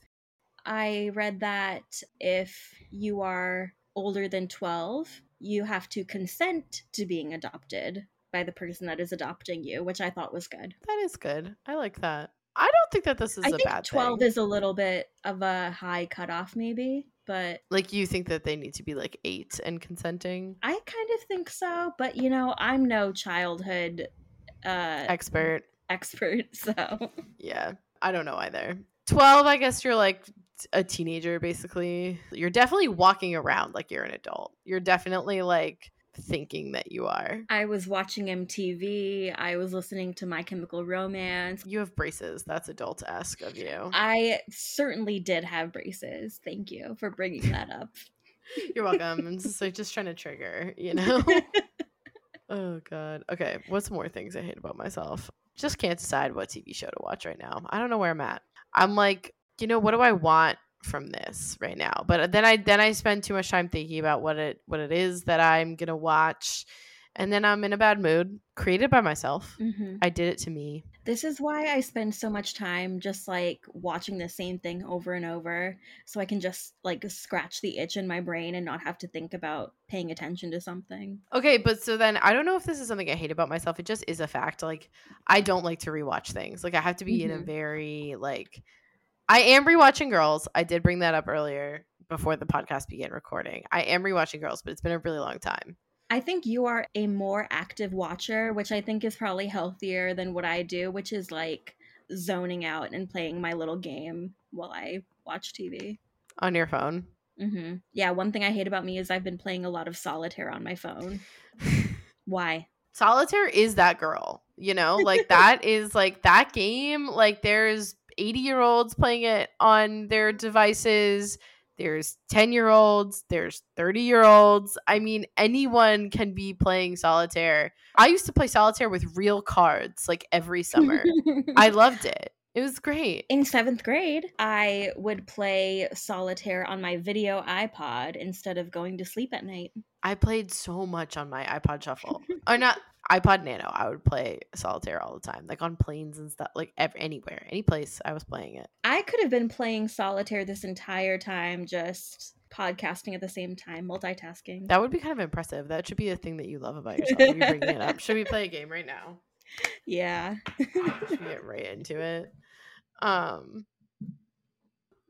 I read that if you are older than 12, you have to consent to being adopted by the person that is adopting you, which I thought was good. That is good. I like that. I don't think that this is I a think bad 12 thing. is a little bit of a high cutoff, maybe, but like you think that they need to be like eight and consenting. I kind of think so. But you know, I'm no childhood uh, Expert. expert, <laughs> so Yeah. I don't know either. 12, I guess you're like a teenager basically. You're definitely walking around like you're an adult. You're definitely like thinking that you are. I was watching MTV. I was listening to My Chemical Romance. You have braces. That's adult esque of you. I certainly did have braces. Thank you for bringing that up. <laughs> You're welcome. I'm just like just trying to trigger, you know? <laughs> oh god. Okay, what's more things I hate about myself? Just can't decide what TV show to watch right now. I don't know where I'm at. I'm like, you know, what do I want from this right now? But then I then I spend too much time thinking about what it what it is that I'm going to watch and then I'm in a bad mood. Created by myself. Mhm. I did it to me. This is why I spend so much time just like watching the same thing over and over so I can just like scratch the itch in my brain and not have to think about paying attention to something. Okay, but so then I don't know if this is something I hate about myself. It just is a fact. Like I don't like to rewatch things. Like I have to be in a Mhm. very like I am rewatching Girls. I did bring that up earlier before the podcast began recording. I am rewatching Girls, but it's been a really long time. I think you are a more active watcher, which I think is probably healthier than what I do, which is like zoning out and playing my little game while I watch TV. On your phone. hmm Yeah, one thing I hate about me is I've been playing a lot of solitaire on my phone. <laughs> Why? Solitaire is that girl, you know? Like that <laughs> is like that game. Like there's 80 year olds playing it on their devices. There's 10 year olds. There's 30 year olds. I mean, anyone can be playing solitaire. I used to play solitaire with real cards like every summer. <laughs> I loved it. It was great. In seventh grade, I would play solitaire on my video iPod instead of going to sleep at night. I played so much on my iPod Shuffle, <laughs> or not iPod Nano. I would play solitaire all the time, like on planes and stuff, like ev- anywhere, any place. I was playing it. I could have been playing solitaire this entire time, just podcasting at the same time, multitasking. That would be kind of impressive. That should be a thing that you love about yourself. you're bringing it up. Should we play a game right now? <laughs> yeah. Ah, should we <laughs> get right into it? Um,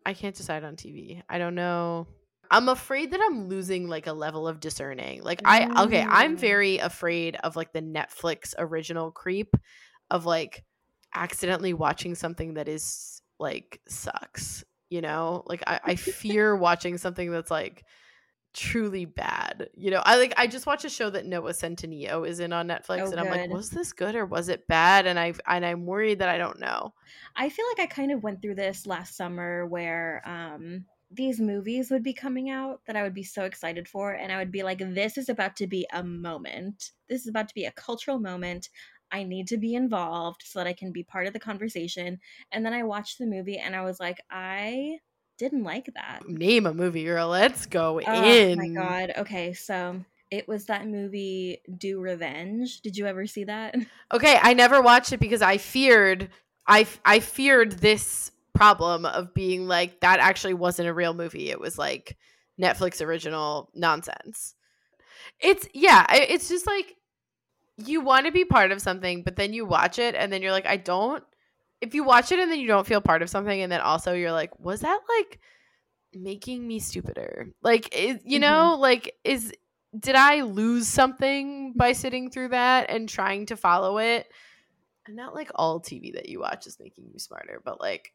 I can't decide on TV. I don't know. I'm afraid that I'm losing like a level of discerning. Like I okay, I'm Mm. very afraid of like the Netflix original creep of like accidentally watching something that is like sucks. You know? Like I, I <laughs> fear watching something that's like truly bad. You know, I like I just watched a show that Noah Centineo is in on Netflix Oh, and I'm like, was this good or was it bad? And I've and I'm worried that I don't know. I feel like I kind of went through this last summer where um these movies would be coming out that I would be so excited for and I would be like this is about to be a moment. This is about to be a cultural moment. I need to be involved so that I can be part of the conversation. And then I watched the movie and I was like I didn't like that. Name a movie, girl. Let's go Oh in. Oh my god. Okay, so it was that movie Do Revenge. Did you ever see that? <laughs> Okay, I never watched it because I feared I I feared this problem of being like that actually wasn't a real movie. It was like Netflix original nonsense. It's yeah, it's just like you want to be part of something, but then you watch it and then you're like I don't if you watch it and then you don't feel part of something and then also you're like was that like making me stupider? Like is, you Mhm. know, like is did I lose something by sitting through that and trying to follow it? And not like all TV that you watch is making you smarter, but like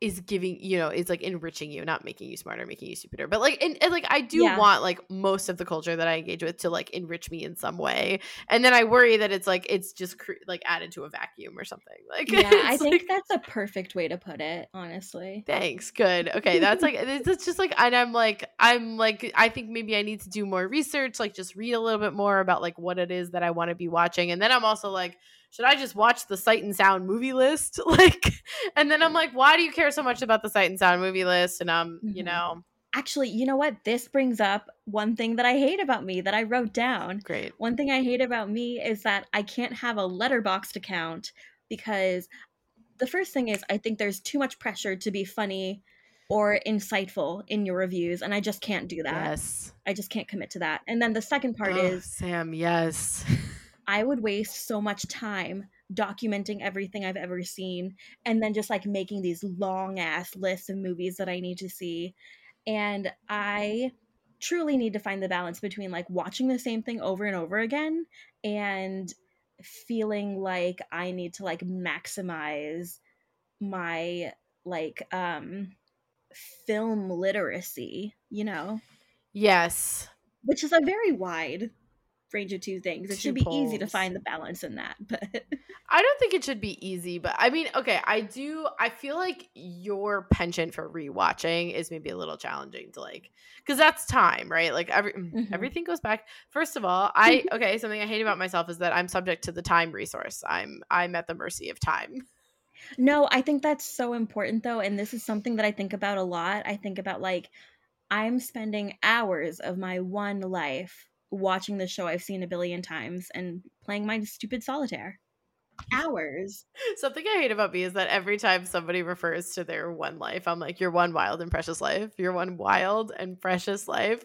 is giving you know is like enriching you not making you smarter making you stupider but like and, and like i do Yeah. want like most of the culture that i engage with to like enrich me in some way and then i worry that it's like it's just cre- like added to a vacuum or something like <laughs> yeah, I think like, that's a perfect way to put it, honestly. Thanks. Good. Okay. That's like it's it's just like and I'm like I'm like I think maybe I need to do more research, like just read a little bit more about like what it is that I want to be watching. And then I'm also like, should I just watch the Sight and Sound movie list? <laughs> Like and then I'm like, why do you care so much about the Sight and Sound movie list? And um, you Mhm. know, Actually, you know what? This brings up one thing that I hate about me that I wrote down. great. One thing I hate about me is that I can't have a Letterboxd account because the first thing is I think there's too much pressure to be funny or insightful in your reviews, and I just can't do that. Yes. I just can't commit to that. And then the second part Oh, is Sam, yes. <laughs> I would waste so much time documenting everything I've ever seen and then just like making these long ass lists of movies that I need to see. And I truly need to find the balance between like watching the same thing over and over again and feeling like I need to like maximize my like um film literacy, you know, yes. which is a very wide range of two things. It Two should be easy to find the balance in that, <laughs> but I don't think it should be easy, but I mean, okay, I do. I feel like your penchant for rewatching is maybe a little challenging to like, because that's time, right? Like every mm, Mhm. everything goes back. First of all, I <laughs> okay, something I hate about myself is that I'm subject to the time resource. I'm I'm at the mercy of time. No, I think that's so important though. And this is something that I think about a lot. I think about like, I'm spending hours of my one life watching the show I've seen a billion times and playing my stupid solitaire. Hours. <laughs> Something I hate about me is that every time somebody refers to their one life, I'm like, your one wild and precious life. Your one wild and precious life.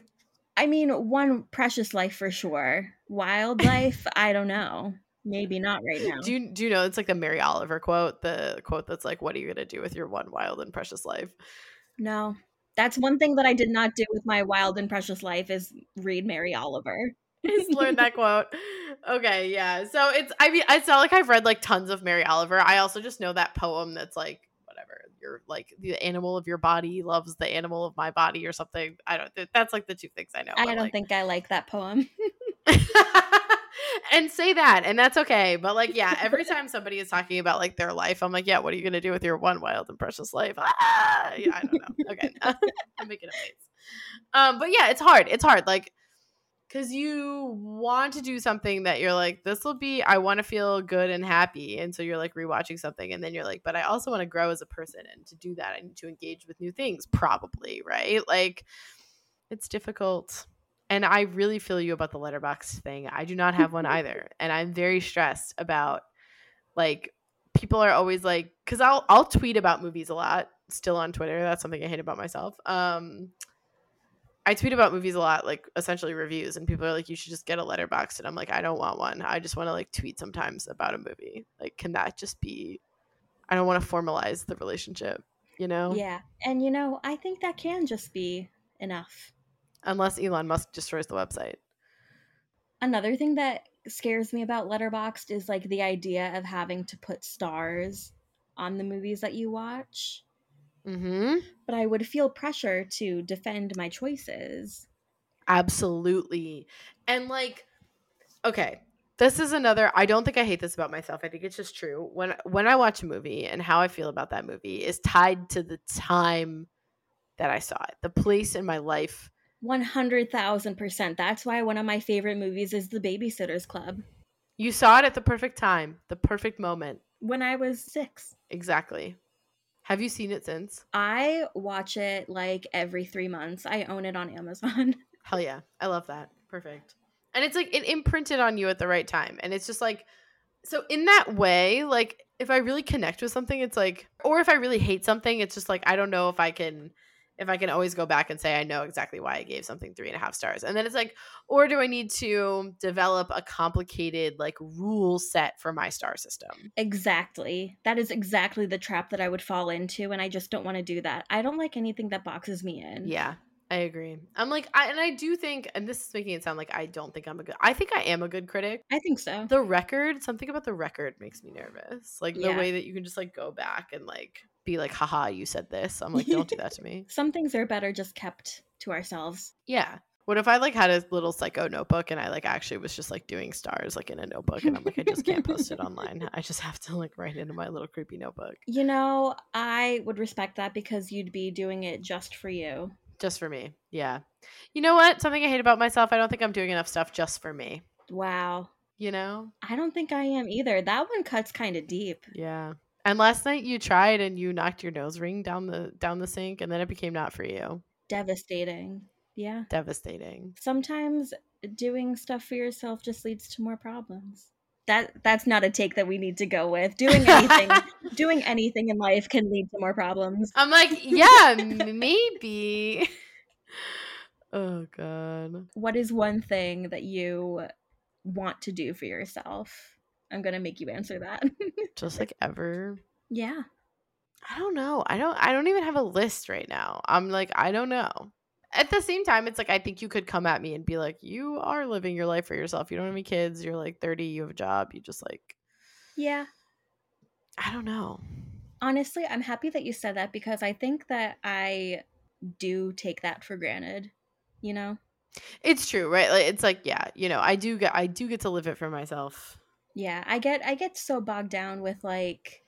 I mean, one precious life for sure. Wildlife, <laughs> I don't know. Maybe not right now. Do you do you know it's like the Mary Oliver quote, the quote that's like, "What are you gonna do with your one wild and precious life?" no. That's one thing that I did not do with my wild and precious life is read Mary Oliver. <laughs> Just learned that quote. Okay, yeah. So it's I mean it's not like I've read like tons of Mary Oliver. I also just know that poem that's like whatever. You're like the animal of your body loves the animal of my body or something. I don't that's like the two things I know. I don't like- think I like that poem. <laughs> <laughs> and say that and that's okay. But like yeah, every time somebody is talking about like their life, I'm like, yeah, what are you gonna do with your one wild and precious life? Ah! Yeah, I don't know. Okay. <laughs> I'm making a face. Um, but yeah, it's hard. It's hard. Like because you want to do something that you're like, this will be, I want to feel good and happy. And so you're like rewatching something, and then you're like, but I also want to grow as a person. And to do that, I need to engage with new things, probably, right? Like, it's difficult. And I really feel you about the letterbox thing. I do not have one <laughs> either. And I'm very stressed about like people are always like cuz I'll I'll tweet about movies a lot still on Twitter. That's something I hate about myself. Um I tweet about movies a lot, like essentially reviews, and people are like, "You should just get a letterbox." and I'm like, "I don't want one. I just want to like tweet sometimes about a movie. Like, can that just be? I don't want to formalize the relationship, you know? Yeah, and you know, I think that can just be enough. Unless Elon Musk destroys the website. Another thing that scares me about Letterboxd is like the idea of having to put stars on the movies that you watch. Mm-hmm. But I would feel pressure to defend my choices. Absolutely. And like, okay, this is another I don't think I hate this about myself. I think it's just true. When when I watch a movie and how I feel about that movie is tied to the time that I saw it, the place in my life. 100,000%. That's why one of my favorite movies is The Babysitter's Club. You saw it at the perfect time, the perfect moment. When I was 6. Exactly. Have you seen it since? I watch it like every 3 months. I own it on Amazon. <laughs> Hell yeah. I love that. Perfect. And it's like it imprinted on you at the right time. And it's just like so in that way, like if I really connect with something, it's like or if I really hate something, it's just like I don't know if I can if I can always go back and say I know exactly why I gave something three and a half stars. And then it's like, or do I need to develop a complicated like rule set for my star system? Exactly. That is exactly the trap that I would fall into, and I just don't want to do that. I don't like anything that boxes me in. Yeah. I agree. I'm like, I, and I do think, and this is making it sound like I don't think I'm a good. I think I am a good critic. I think so. The record, something about the record makes me nervous. Like the way that you can just like go back and like be like, haha, you said this. I'm like, don't do that to me. <laughs> Some things are better just kept to ourselves. Yeah. What if I like had a little psycho notebook and I like actually was just like doing stars like in a notebook and I'm like, I just can't post it online. <laughs> I just have to like write into my little creepy notebook You know, I would respect that because you'd be doing it just for you. just for me. Yeah. You know what? Something I hate about myself. I don't think I'm doing enough stuff just for me. Wow. You know? I don't think I am either. That one cuts kind of deep. Yeah. And last night you tried and you knocked your nose ring down the down the sink and then it became not for you. Devastating. Yeah. Devastating. Sometimes doing stuff for yourself just leads to more problems. That that's not a take that we need to go with. Doing anything <laughs> doing anything in life can lead to more problems. I'm like, yeah, maybe. <laughs> oh god. What is one thing that you want to do for yourself? I'm going to make you answer that. <laughs> Just like ever. yeah. I don't know. I don't I don't even have a list right now. I'm like, I don't know. At the same time, it's like I think you could come at me and be like, you are living your life for yourself. You don't have any kids. You're like 30. You have a job. You just like, Yeah. I don't know. Honestly, I'm happy that you said that because I think that I do take that for granted, you know? It's true, right? Like it's like, yeah, you know, I do get I do get to live it for myself. Yeah, I get I get so bogged down with like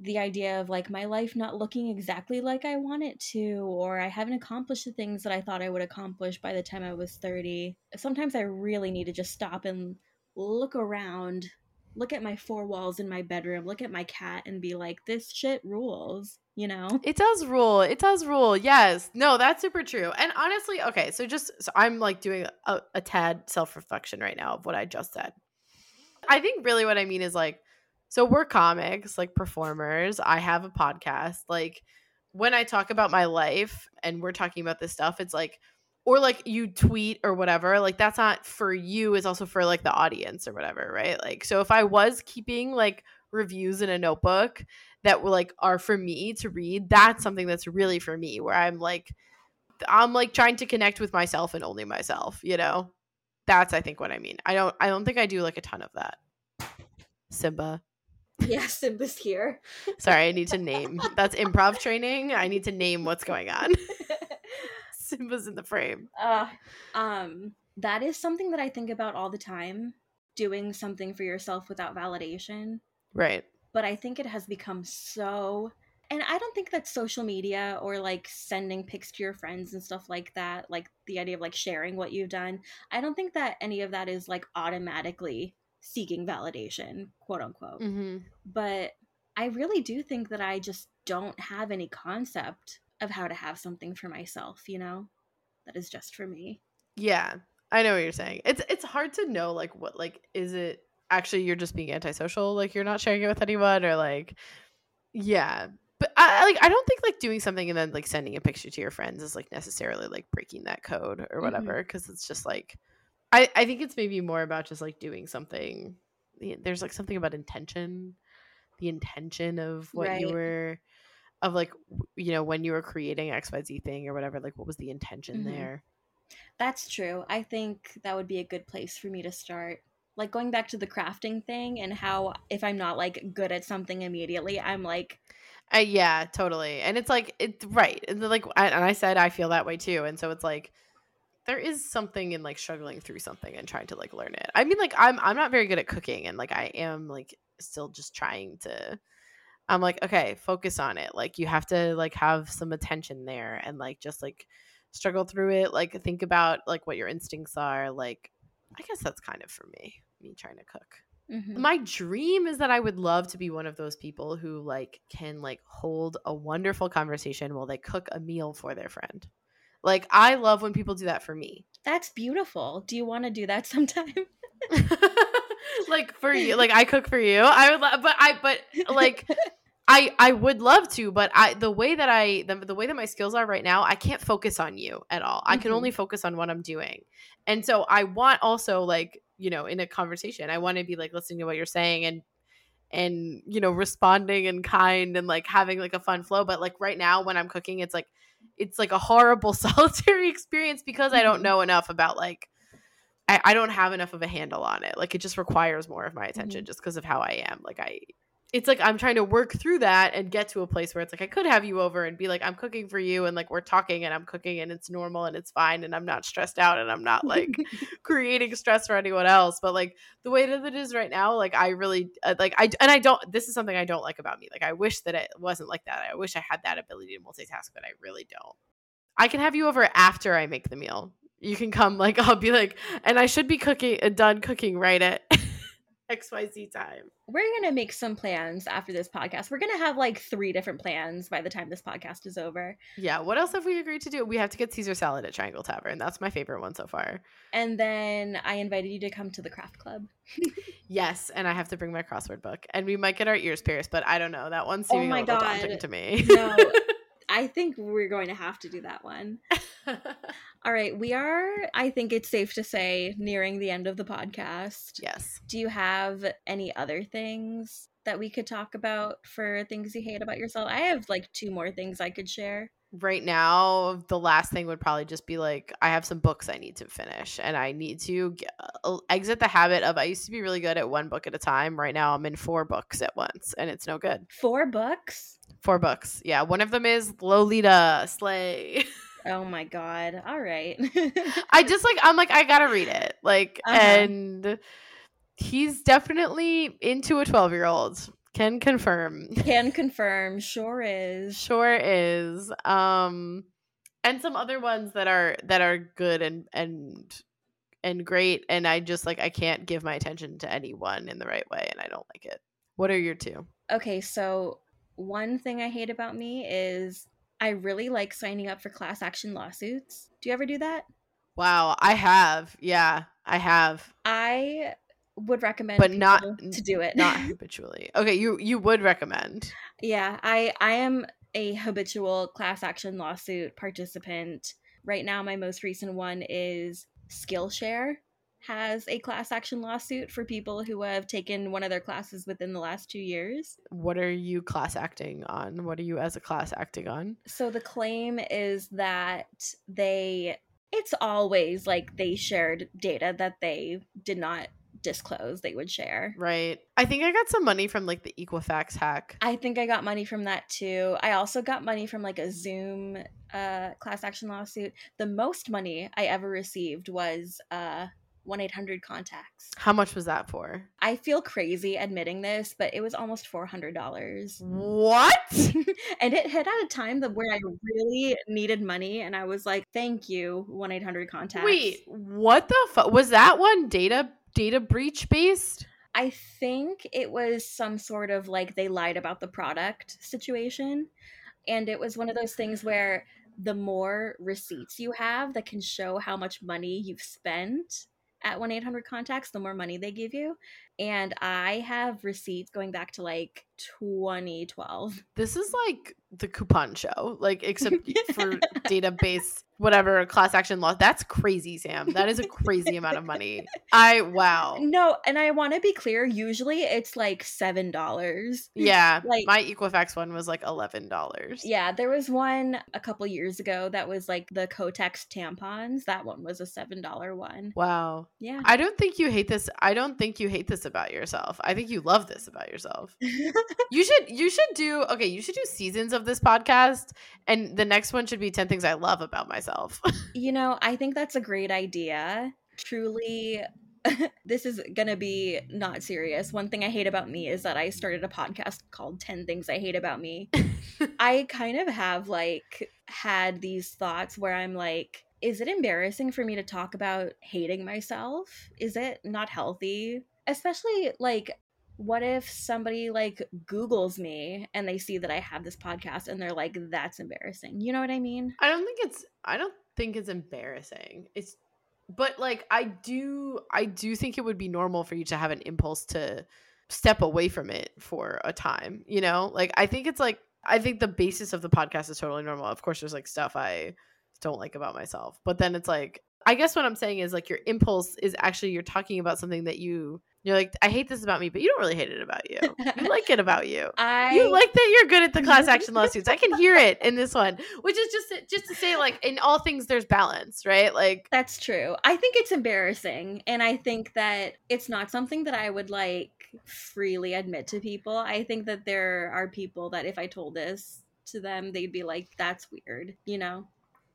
the idea of like my life not looking exactly like I want it to or I haven't accomplished the things that I thought I would accomplish by the time I was 30. Sometimes I really need to just stop and look around, look at my four walls in my bedroom, look at my cat and be like this shit rules, you know? It does rule. It does rule. Yes. No, that's super true. And honestly, okay, so just so I'm like doing a, a tad self-reflection right now of what I just said. I think really what I mean is like so we're comics, like performers. I have a podcast. Like when I talk about my life and we're talking about this stuff, it's like or like you tweet or whatever, like that's not for you, it's also for like the audience or whatever, right? Like so if I was keeping like reviews in a notebook that were like are for me to read, that's something that's really for me where I'm like I'm like trying to connect with myself and only myself, you know? That's I think what I mean. I don't I don't think I do like a ton of that. Simba. Yeah, Simba's here. Sorry, I need to name. That's improv training. I need to name what's going on. <laughs> Simba's in the frame. uh, um, that is something that I think about all the time. Doing something for yourself without validation. Right. But I think it has become so And I don't think that social media or like sending pics to your friends and stuff like that, like the idea of like sharing what you've done, I don't think that any of that is like automatically seeking validation, quote unquote. Mm-hmm. But I really do think that I just don't have any concept of how to have something for myself, you know, that is just for me. Yeah, I know what you're saying. It's it's hard to know like what like is it actually you're just being antisocial, like you're not sharing it with anyone, or like yeah. But I like I don't think like doing something and then like sending a picture to your friends is like necessarily like breaking that code or whatever because mm-hmm. it's just like I I think it's maybe more about just like doing something. There's like something about intention, the intention of what right. you were of like you know when you were creating xyz thing or whatever like what was the intention mm-hmm. there that's true i think that would be a good place for me to start like going back to the crafting thing and how if i'm not like good at something immediately i'm like uh, yeah totally and it's like it's right and like and i said i feel that way too and so it's like there is something in like struggling through something and trying to like learn it i mean like i'm i'm not very good at cooking and like i am like still just trying to I'm like, okay, focus on it. Like you have to like have some attention there and like just like struggle through it. Like think about like what your instincts are. Like I guess that's kind of for me, me trying to cook. Mm-hmm. My dream is that I would love to be one of those people who like can like hold a wonderful conversation while they cook a meal for their friend. Like I love when people do that for me. That's beautiful. Do you want to do that <laughs> sometime? <laughs> like for you, like I cook for you. I would, love, but I, but like, <laughs> I, I would love to, but I, the way that I, the, the way that my skills are right now, I can't focus on you at all. Mm-hmm. I can only mm-hmm. focus on what I'm doing, and so I want also like, you know, in a conversation, I want to be like listening to what you're saying and and you know responding and kind and like having like a fun flow but like right now when i'm cooking it's like it's like a horrible <laughs> solitary experience because i don't mm-hmm. know enough about like I, I don't have enough of a handle on it. Like it just requires more of my attention mm-hmm. just because of how I am. Like I it's like I'm trying to work through that and get to a place where it's like I could have you over and be like I'm cooking for you and like we're talking and I'm cooking and it's normal and it's fine and I'm not stressed out and I'm not like <laughs> creating stress for anyone else. But like the way that it is right now like I really uh, like I and I don't this is something I don't like about me. Like I wish that it wasn't like that. I wish I had that ability to multitask but I really don't. I can have you over after I make the meal. You can come like <laughs> I'll be like and I should be cooking uh, done cooking right at <laughs> XYZ time. We're going to make some plans after this podcast. We're going to have like three different plans by the time this podcast is over. Yeah, what else have we agreed to do? We have to get Caesar salad at Triangle Tavern. That's my favorite one so far. And then I invited you to come to the craft club. <laughs> yes, and I have to bring my crossword book. And we might get our ears pierced, but I don't know. That one seems oh my little God. daunting to me. no. <laughs> I think we're going to have to do that one. <laughs> All right, we are, I think it's safe to say, nearing the end of the podcast. Yes. Do you have any other things that we could talk about for things you hate about yourself? I have like two more things I could share. Right now, the last thing would probably just be like, I have some books I need to finish, and I need to get, uh, exit the habit of I used to be really good at one book at a time. Right now, I'm in four books at once, and it's no good. Four books? Four books. Yeah. One of them is Lolita Slay. Oh my god. All right. <laughs> I just like I'm like I got to read it. Like uh-huh. and he's definitely into a 12-year-old. Can confirm. Can <laughs> confirm. Sure is. Sure is. Um and some other ones that are that are good and and and great and I just like I can't give my attention to anyone in the right way and I don't like it. What are your two? Okay, so one thing I hate about me is I really like signing up for class action lawsuits. Do you ever do that? Wow, I have. Yeah, I have. I would recommend but not to do it not <laughs> habitually okay you you would recommend yeah i i am a habitual class action lawsuit participant right now my most recent one is skillshare has a class action lawsuit for people who have taken one of their classes within the last two years. What are you class acting on? What are you as a class acting on? So the claim is that they, it's always like they shared data that they did not disclose they would share. Right. I think I got some money from like the Equifax hack. I think I got money from that too. I also got money from like a Zoom uh class action lawsuit. The most money I ever received was uh 1 800 contacts. How much was that for? I feel crazy admitting this, but it was almost $400. What? <laughs> and it hit at a time that where I really needed money, and I was like, "Thank you, one eight hundred contacts." Wait, what the fuck was that one? Data data breach based? I think it was some sort of like they lied about the product situation, and it was one of those things where the more receipts you have that can show how much money you've spent at 1 800 contacts, the more money they give you. And I have receipts going back to like 2012. This is like the coupon show, like except <laughs> for database, whatever class action law. That's crazy, Sam. That is a crazy amount of money. <laughs> I wow. No, and I want to be clear. Usually, it's like seven dollars. Yeah, like my Equifax one was like eleven dollars. Yeah, there was one a couple years ago that was like the Kotex tampons. That one was a seven dollar one. Wow. Yeah. I don't think you hate this. I don't think you hate this about yourself. I think you love this about yourself. <laughs> you should you should do okay, you should do seasons of this podcast and the next one should be 10 things I love about myself. <laughs> you know, I think that's a great idea. Truly <laughs> this is going to be not serious. One thing I hate about me is that I started a podcast called 10 Things I Hate About Me. <laughs> I kind of have like had these thoughts where I'm like is it embarrassing for me to talk about hating myself? Is it not healthy? Especially like what if somebody like googles me and they see that i have this podcast and they're like that's embarrassing. You know what i mean? I don't think it's i don't think it's embarrassing. It's but like i do i do think it would be normal for you to have an impulse to step away from it for a time you know? Like i think it's like i think the basis of the podcast is totally normal. Of course there's like stuff i don't like about myself. But then it's like i guess what i'm saying is like your impulse is actually you're talking about something that you you're like, I hate this about me, but you don't really hate it about you. You <laughs> like it about you. I you like that you're good at the class action <laughs> lawsuits. I can hear it in this one, which is just just to say, like, in all things, there's balance, right? Like that's true. I think it's embarrassing, and I think that it's not something that I would like freely admit to people. I think that there are people that if I told this to them, they'd be like, "That's weird," you know.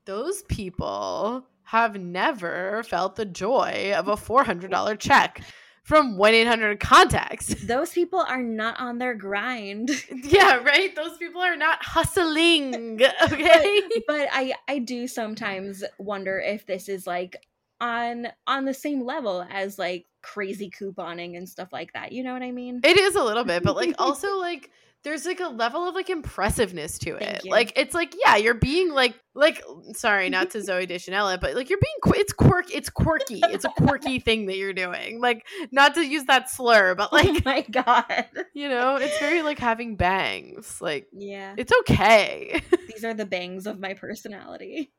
Those people have never felt the joy of a $400 check from 1-800 contacts. <laughs> Those people are not on their grind. <laughs> Yeah right? Those people are not hustling <laughs> okay? But, but i i do sometimes wonder if this is like on on the same level as like crazy couponing and stuff like that you know what i mean? It is a little bit but like also like there's like a level of like impressiveness to it. Like it's like yeah, you're being like like sorry, not to <laughs> Zooey Deschanel, but like you're being it's quirk it's quirky. It's a quirky <laughs> thing that you're doing. Like not to use that slur, but oh like oh my god. <laughs> You know, it's very like having bangs. Like yeah. It's okay. These are the bangs of my personality.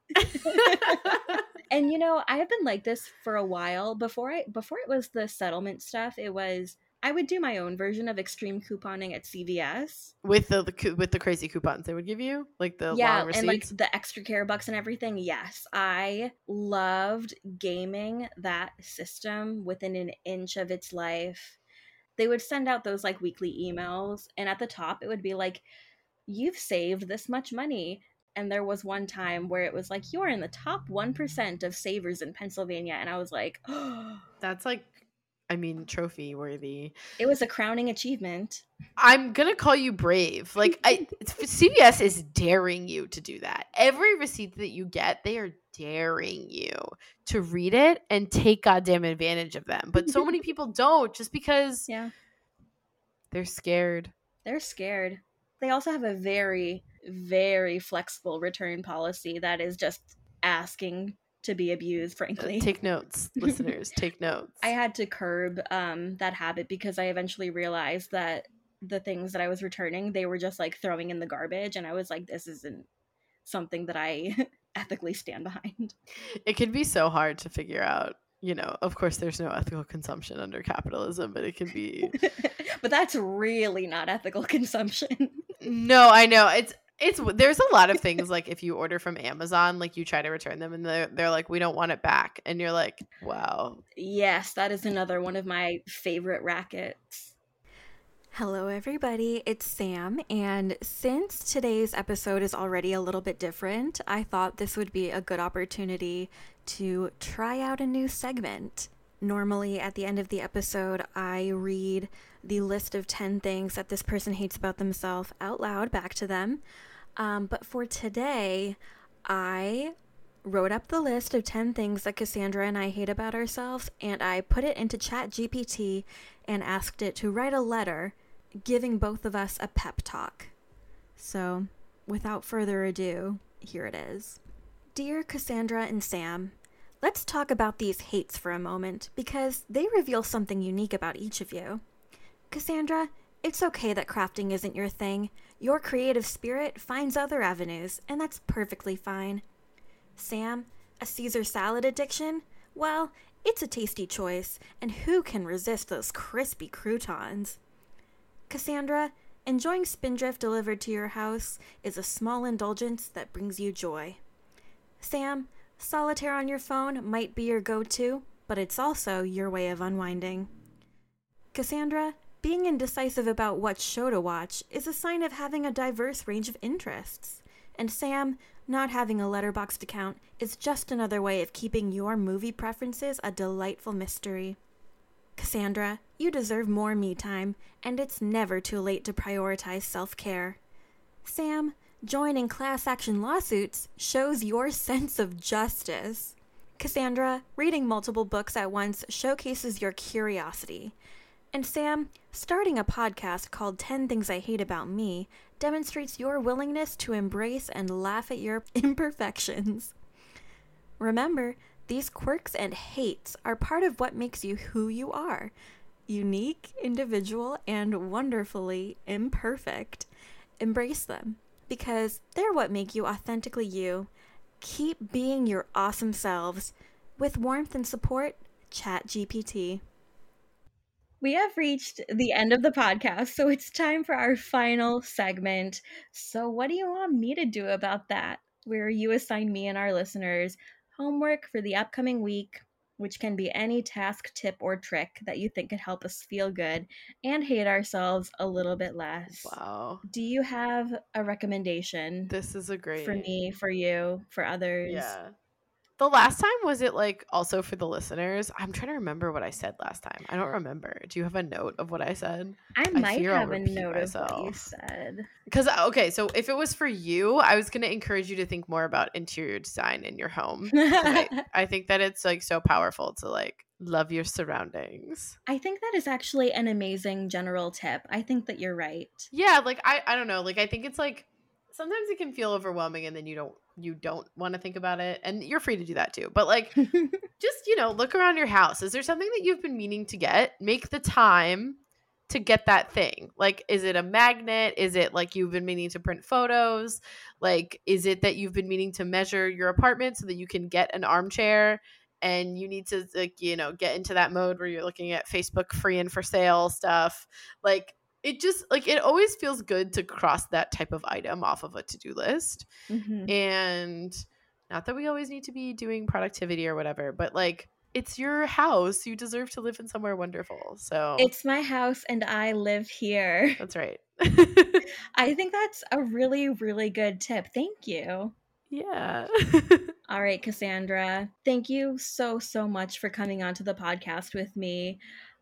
and you know, I have been like this for a while. Before I before it was the settlement stuff, it was I would do my own version of extreme couponing at CVS with the, the with the crazy coupons they would give you, like the yeah, and like the extra care bucks and everything. Yes, I loved gaming that system within an inch of its life. They would send out those like weekly emails, and at the top it would be like, "You've saved this much money." And there was one time where it was like, "You're in the top one percent of savers in Pennsylvania," and I was like, "Oh, <gasps> that's like I mean, trophy worthy. It was a crowning achievement. I'm gonna call you brave. Like I, <laughs> CVS is daring you to do that. Every receipt that you get, they are daring you to read it and take goddamn advantage of them. But so many <laughs> people don't, just because yeah, they're scared. They're scared. They also have a very, very flexible return policy that is just asking to be abused frankly. take notes <laughs> listeners take notes. I had to curb um, that habit because i eventually realized that the things that i was returning they were just like throwing in the garbage and i was like this isn't something that i <laughs> ethically stand behind. It can be so hard to figure out you know of course there's no ethical consumption under capitalism but it can be <laughs> but that's really not ethical consumption. No i know it's it's there's a lot of things like if you order from Amazon, like you try to return them and they're, they're like, we don't want it back. And you're like, wow. Yes, that is another one of my favorite rackets. Hello, everybody. It's Sam. And since today's episode is already a little bit different, I thought this would be a good opportunity to try out a new segment. Normally, at the end of the episode, I read the list of 10 things that this person hates about themselves out loud back to them. Um, but for today, I wrote up the list of 10 things that Cassandra and I hate about ourselves, and I put it into ChatGPT and asked it to write a letter giving both of us a pep talk. So, without further ado, here it is. Dear Cassandra and Sam, let's talk about these hates for a moment because they reveal something unique about each of you. Cassandra, it's okay that crafting isn't your thing. Your creative spirit finds other avenues, and that's perfectly fine. Sam, a Caesar salad addiction? Well, it's a tasty choice, and who can resist those crispy croutons? Cassandra, enjoying Spindrift delivered to your house is a small indulgence that brings you joy. Sam, solitaire on your phone might be your go to, but it's also your way of unwinding. Cassandra, being indecisive about what show to watch is a sign of having a diverse range of interests. And Sam, not having a Letterboxd account is just another way of keeping your movie preferences a delightful mystery. Cassandra, you deserve more me time, and it's never too late to prioritize self care. Sam, joining class action lawsuits shows your <laughs> sense of justice. Cassandra, reading multiple books at once showcases your curiosity. And Sam, starting a podcast called 10 Things I Hate About Me demonstrates your willingness to embrace and laugh at your <laughs> imperfections. Remember, these quirks and hates are part of what makes you who you are unique, individual, and wonderfully imperfect. Embrace them because they're what make you authentically you. Keep being your awesome selves. With warmth and support, Chat GPT. We have reached the end of the podcast, so it's time for our final segment. So, what do you want me to do about that? Where you assign me and our listeners homework for the upcoming week, which can be any task, tip, or trick that you think could help us feel good and hate ourselves a little bit less. Wow. Do you have a recommendation This is a great for me, for you, for others? Yeah. The last time was it like also for the listeners? I'm trying to remember what I said last time. I don't remember. Do you have a note of what I said? I I might have a note of what you said. Because uh, okay, so if it was for you, I was gonna encourage you to think more about interior design in your home. I, <laughs> I think that it's like so powerful to like love your surroundings. I think that is actually an amazing general tip. I think that you're right. Yeah, like I I don't know, like I think it's like sometimes it can feel overwhelming and then you don't you don't want to think about it and you're free to do that too. But like <laughs> just, you know, look around your house. Is there something that you've been meaning to get? Make the time to get that thing. Like is it a magnet? Is it like you've been meaning to print photos? Like is it that you've been meaning to measure your apartment so that you can get an armchair? and you need to like you know get into that mode where you're looking at Facebook free and for sale stuff like it just like it always feels good to cross that type of item off of a to-do list Mhm. and not that we always need to be doing productivity or whatever but like it's your house you deserve to live in somewhere wonderful so It's my house and I live here. that's right <laughs> I think that's a really, really good tip. Thank you. yeah <laughs> All right, Cassandra. Thank you so, so much for coming onto the podcast with me.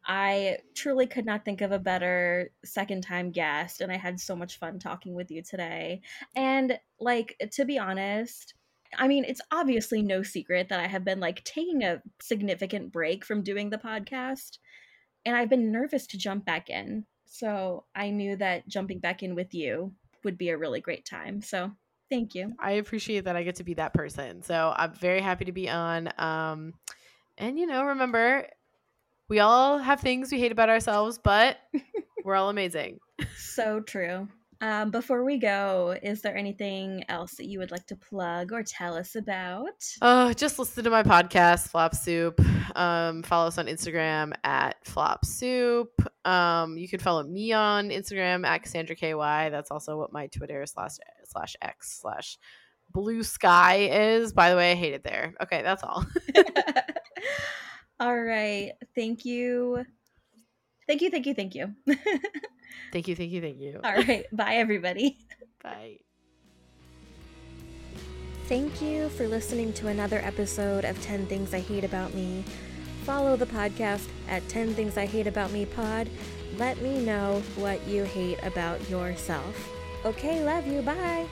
I truly could not think of a better second time guest, and I had so much fun talking with you today. And, like, to be honest, I mean, it's obviously no secret that I have been like taking a significant break from doing the podcast, and I've been nervous to jump back in. So I knew that jumping back in with you would be a really great time. So thank you. I appreciate that I get to be that person. So I'm very happy to be on. Um, and you know, remember, we all have things we hate about ourselves, but <laughs> we're all amazing. So true. Um, before we go, is there anything else that you would like to plug or tell us about? Oh, just listen to my podcast, Flop Soup. Um, follow us on Instagram at Flop Soup. Um, you can follow me on Instagram at Cassandra KY. That's also what my Twitter slash slash X slash Blue Sky is. By the way, I hate it there. Okay, that's all. <laughs> <laughs> All right. Thank you. Thank you. Thank you. Thank you. <laughs> thank you, thank you, thank you. All right. <laughs> Bye, everybody. Bye. Thank you for listening to another episode of 10 Things I Hate About Me. follow the podcast at 10 Things I Hate About Me Pod. Let me know what you hate about yourself. Okay, love you. Bye.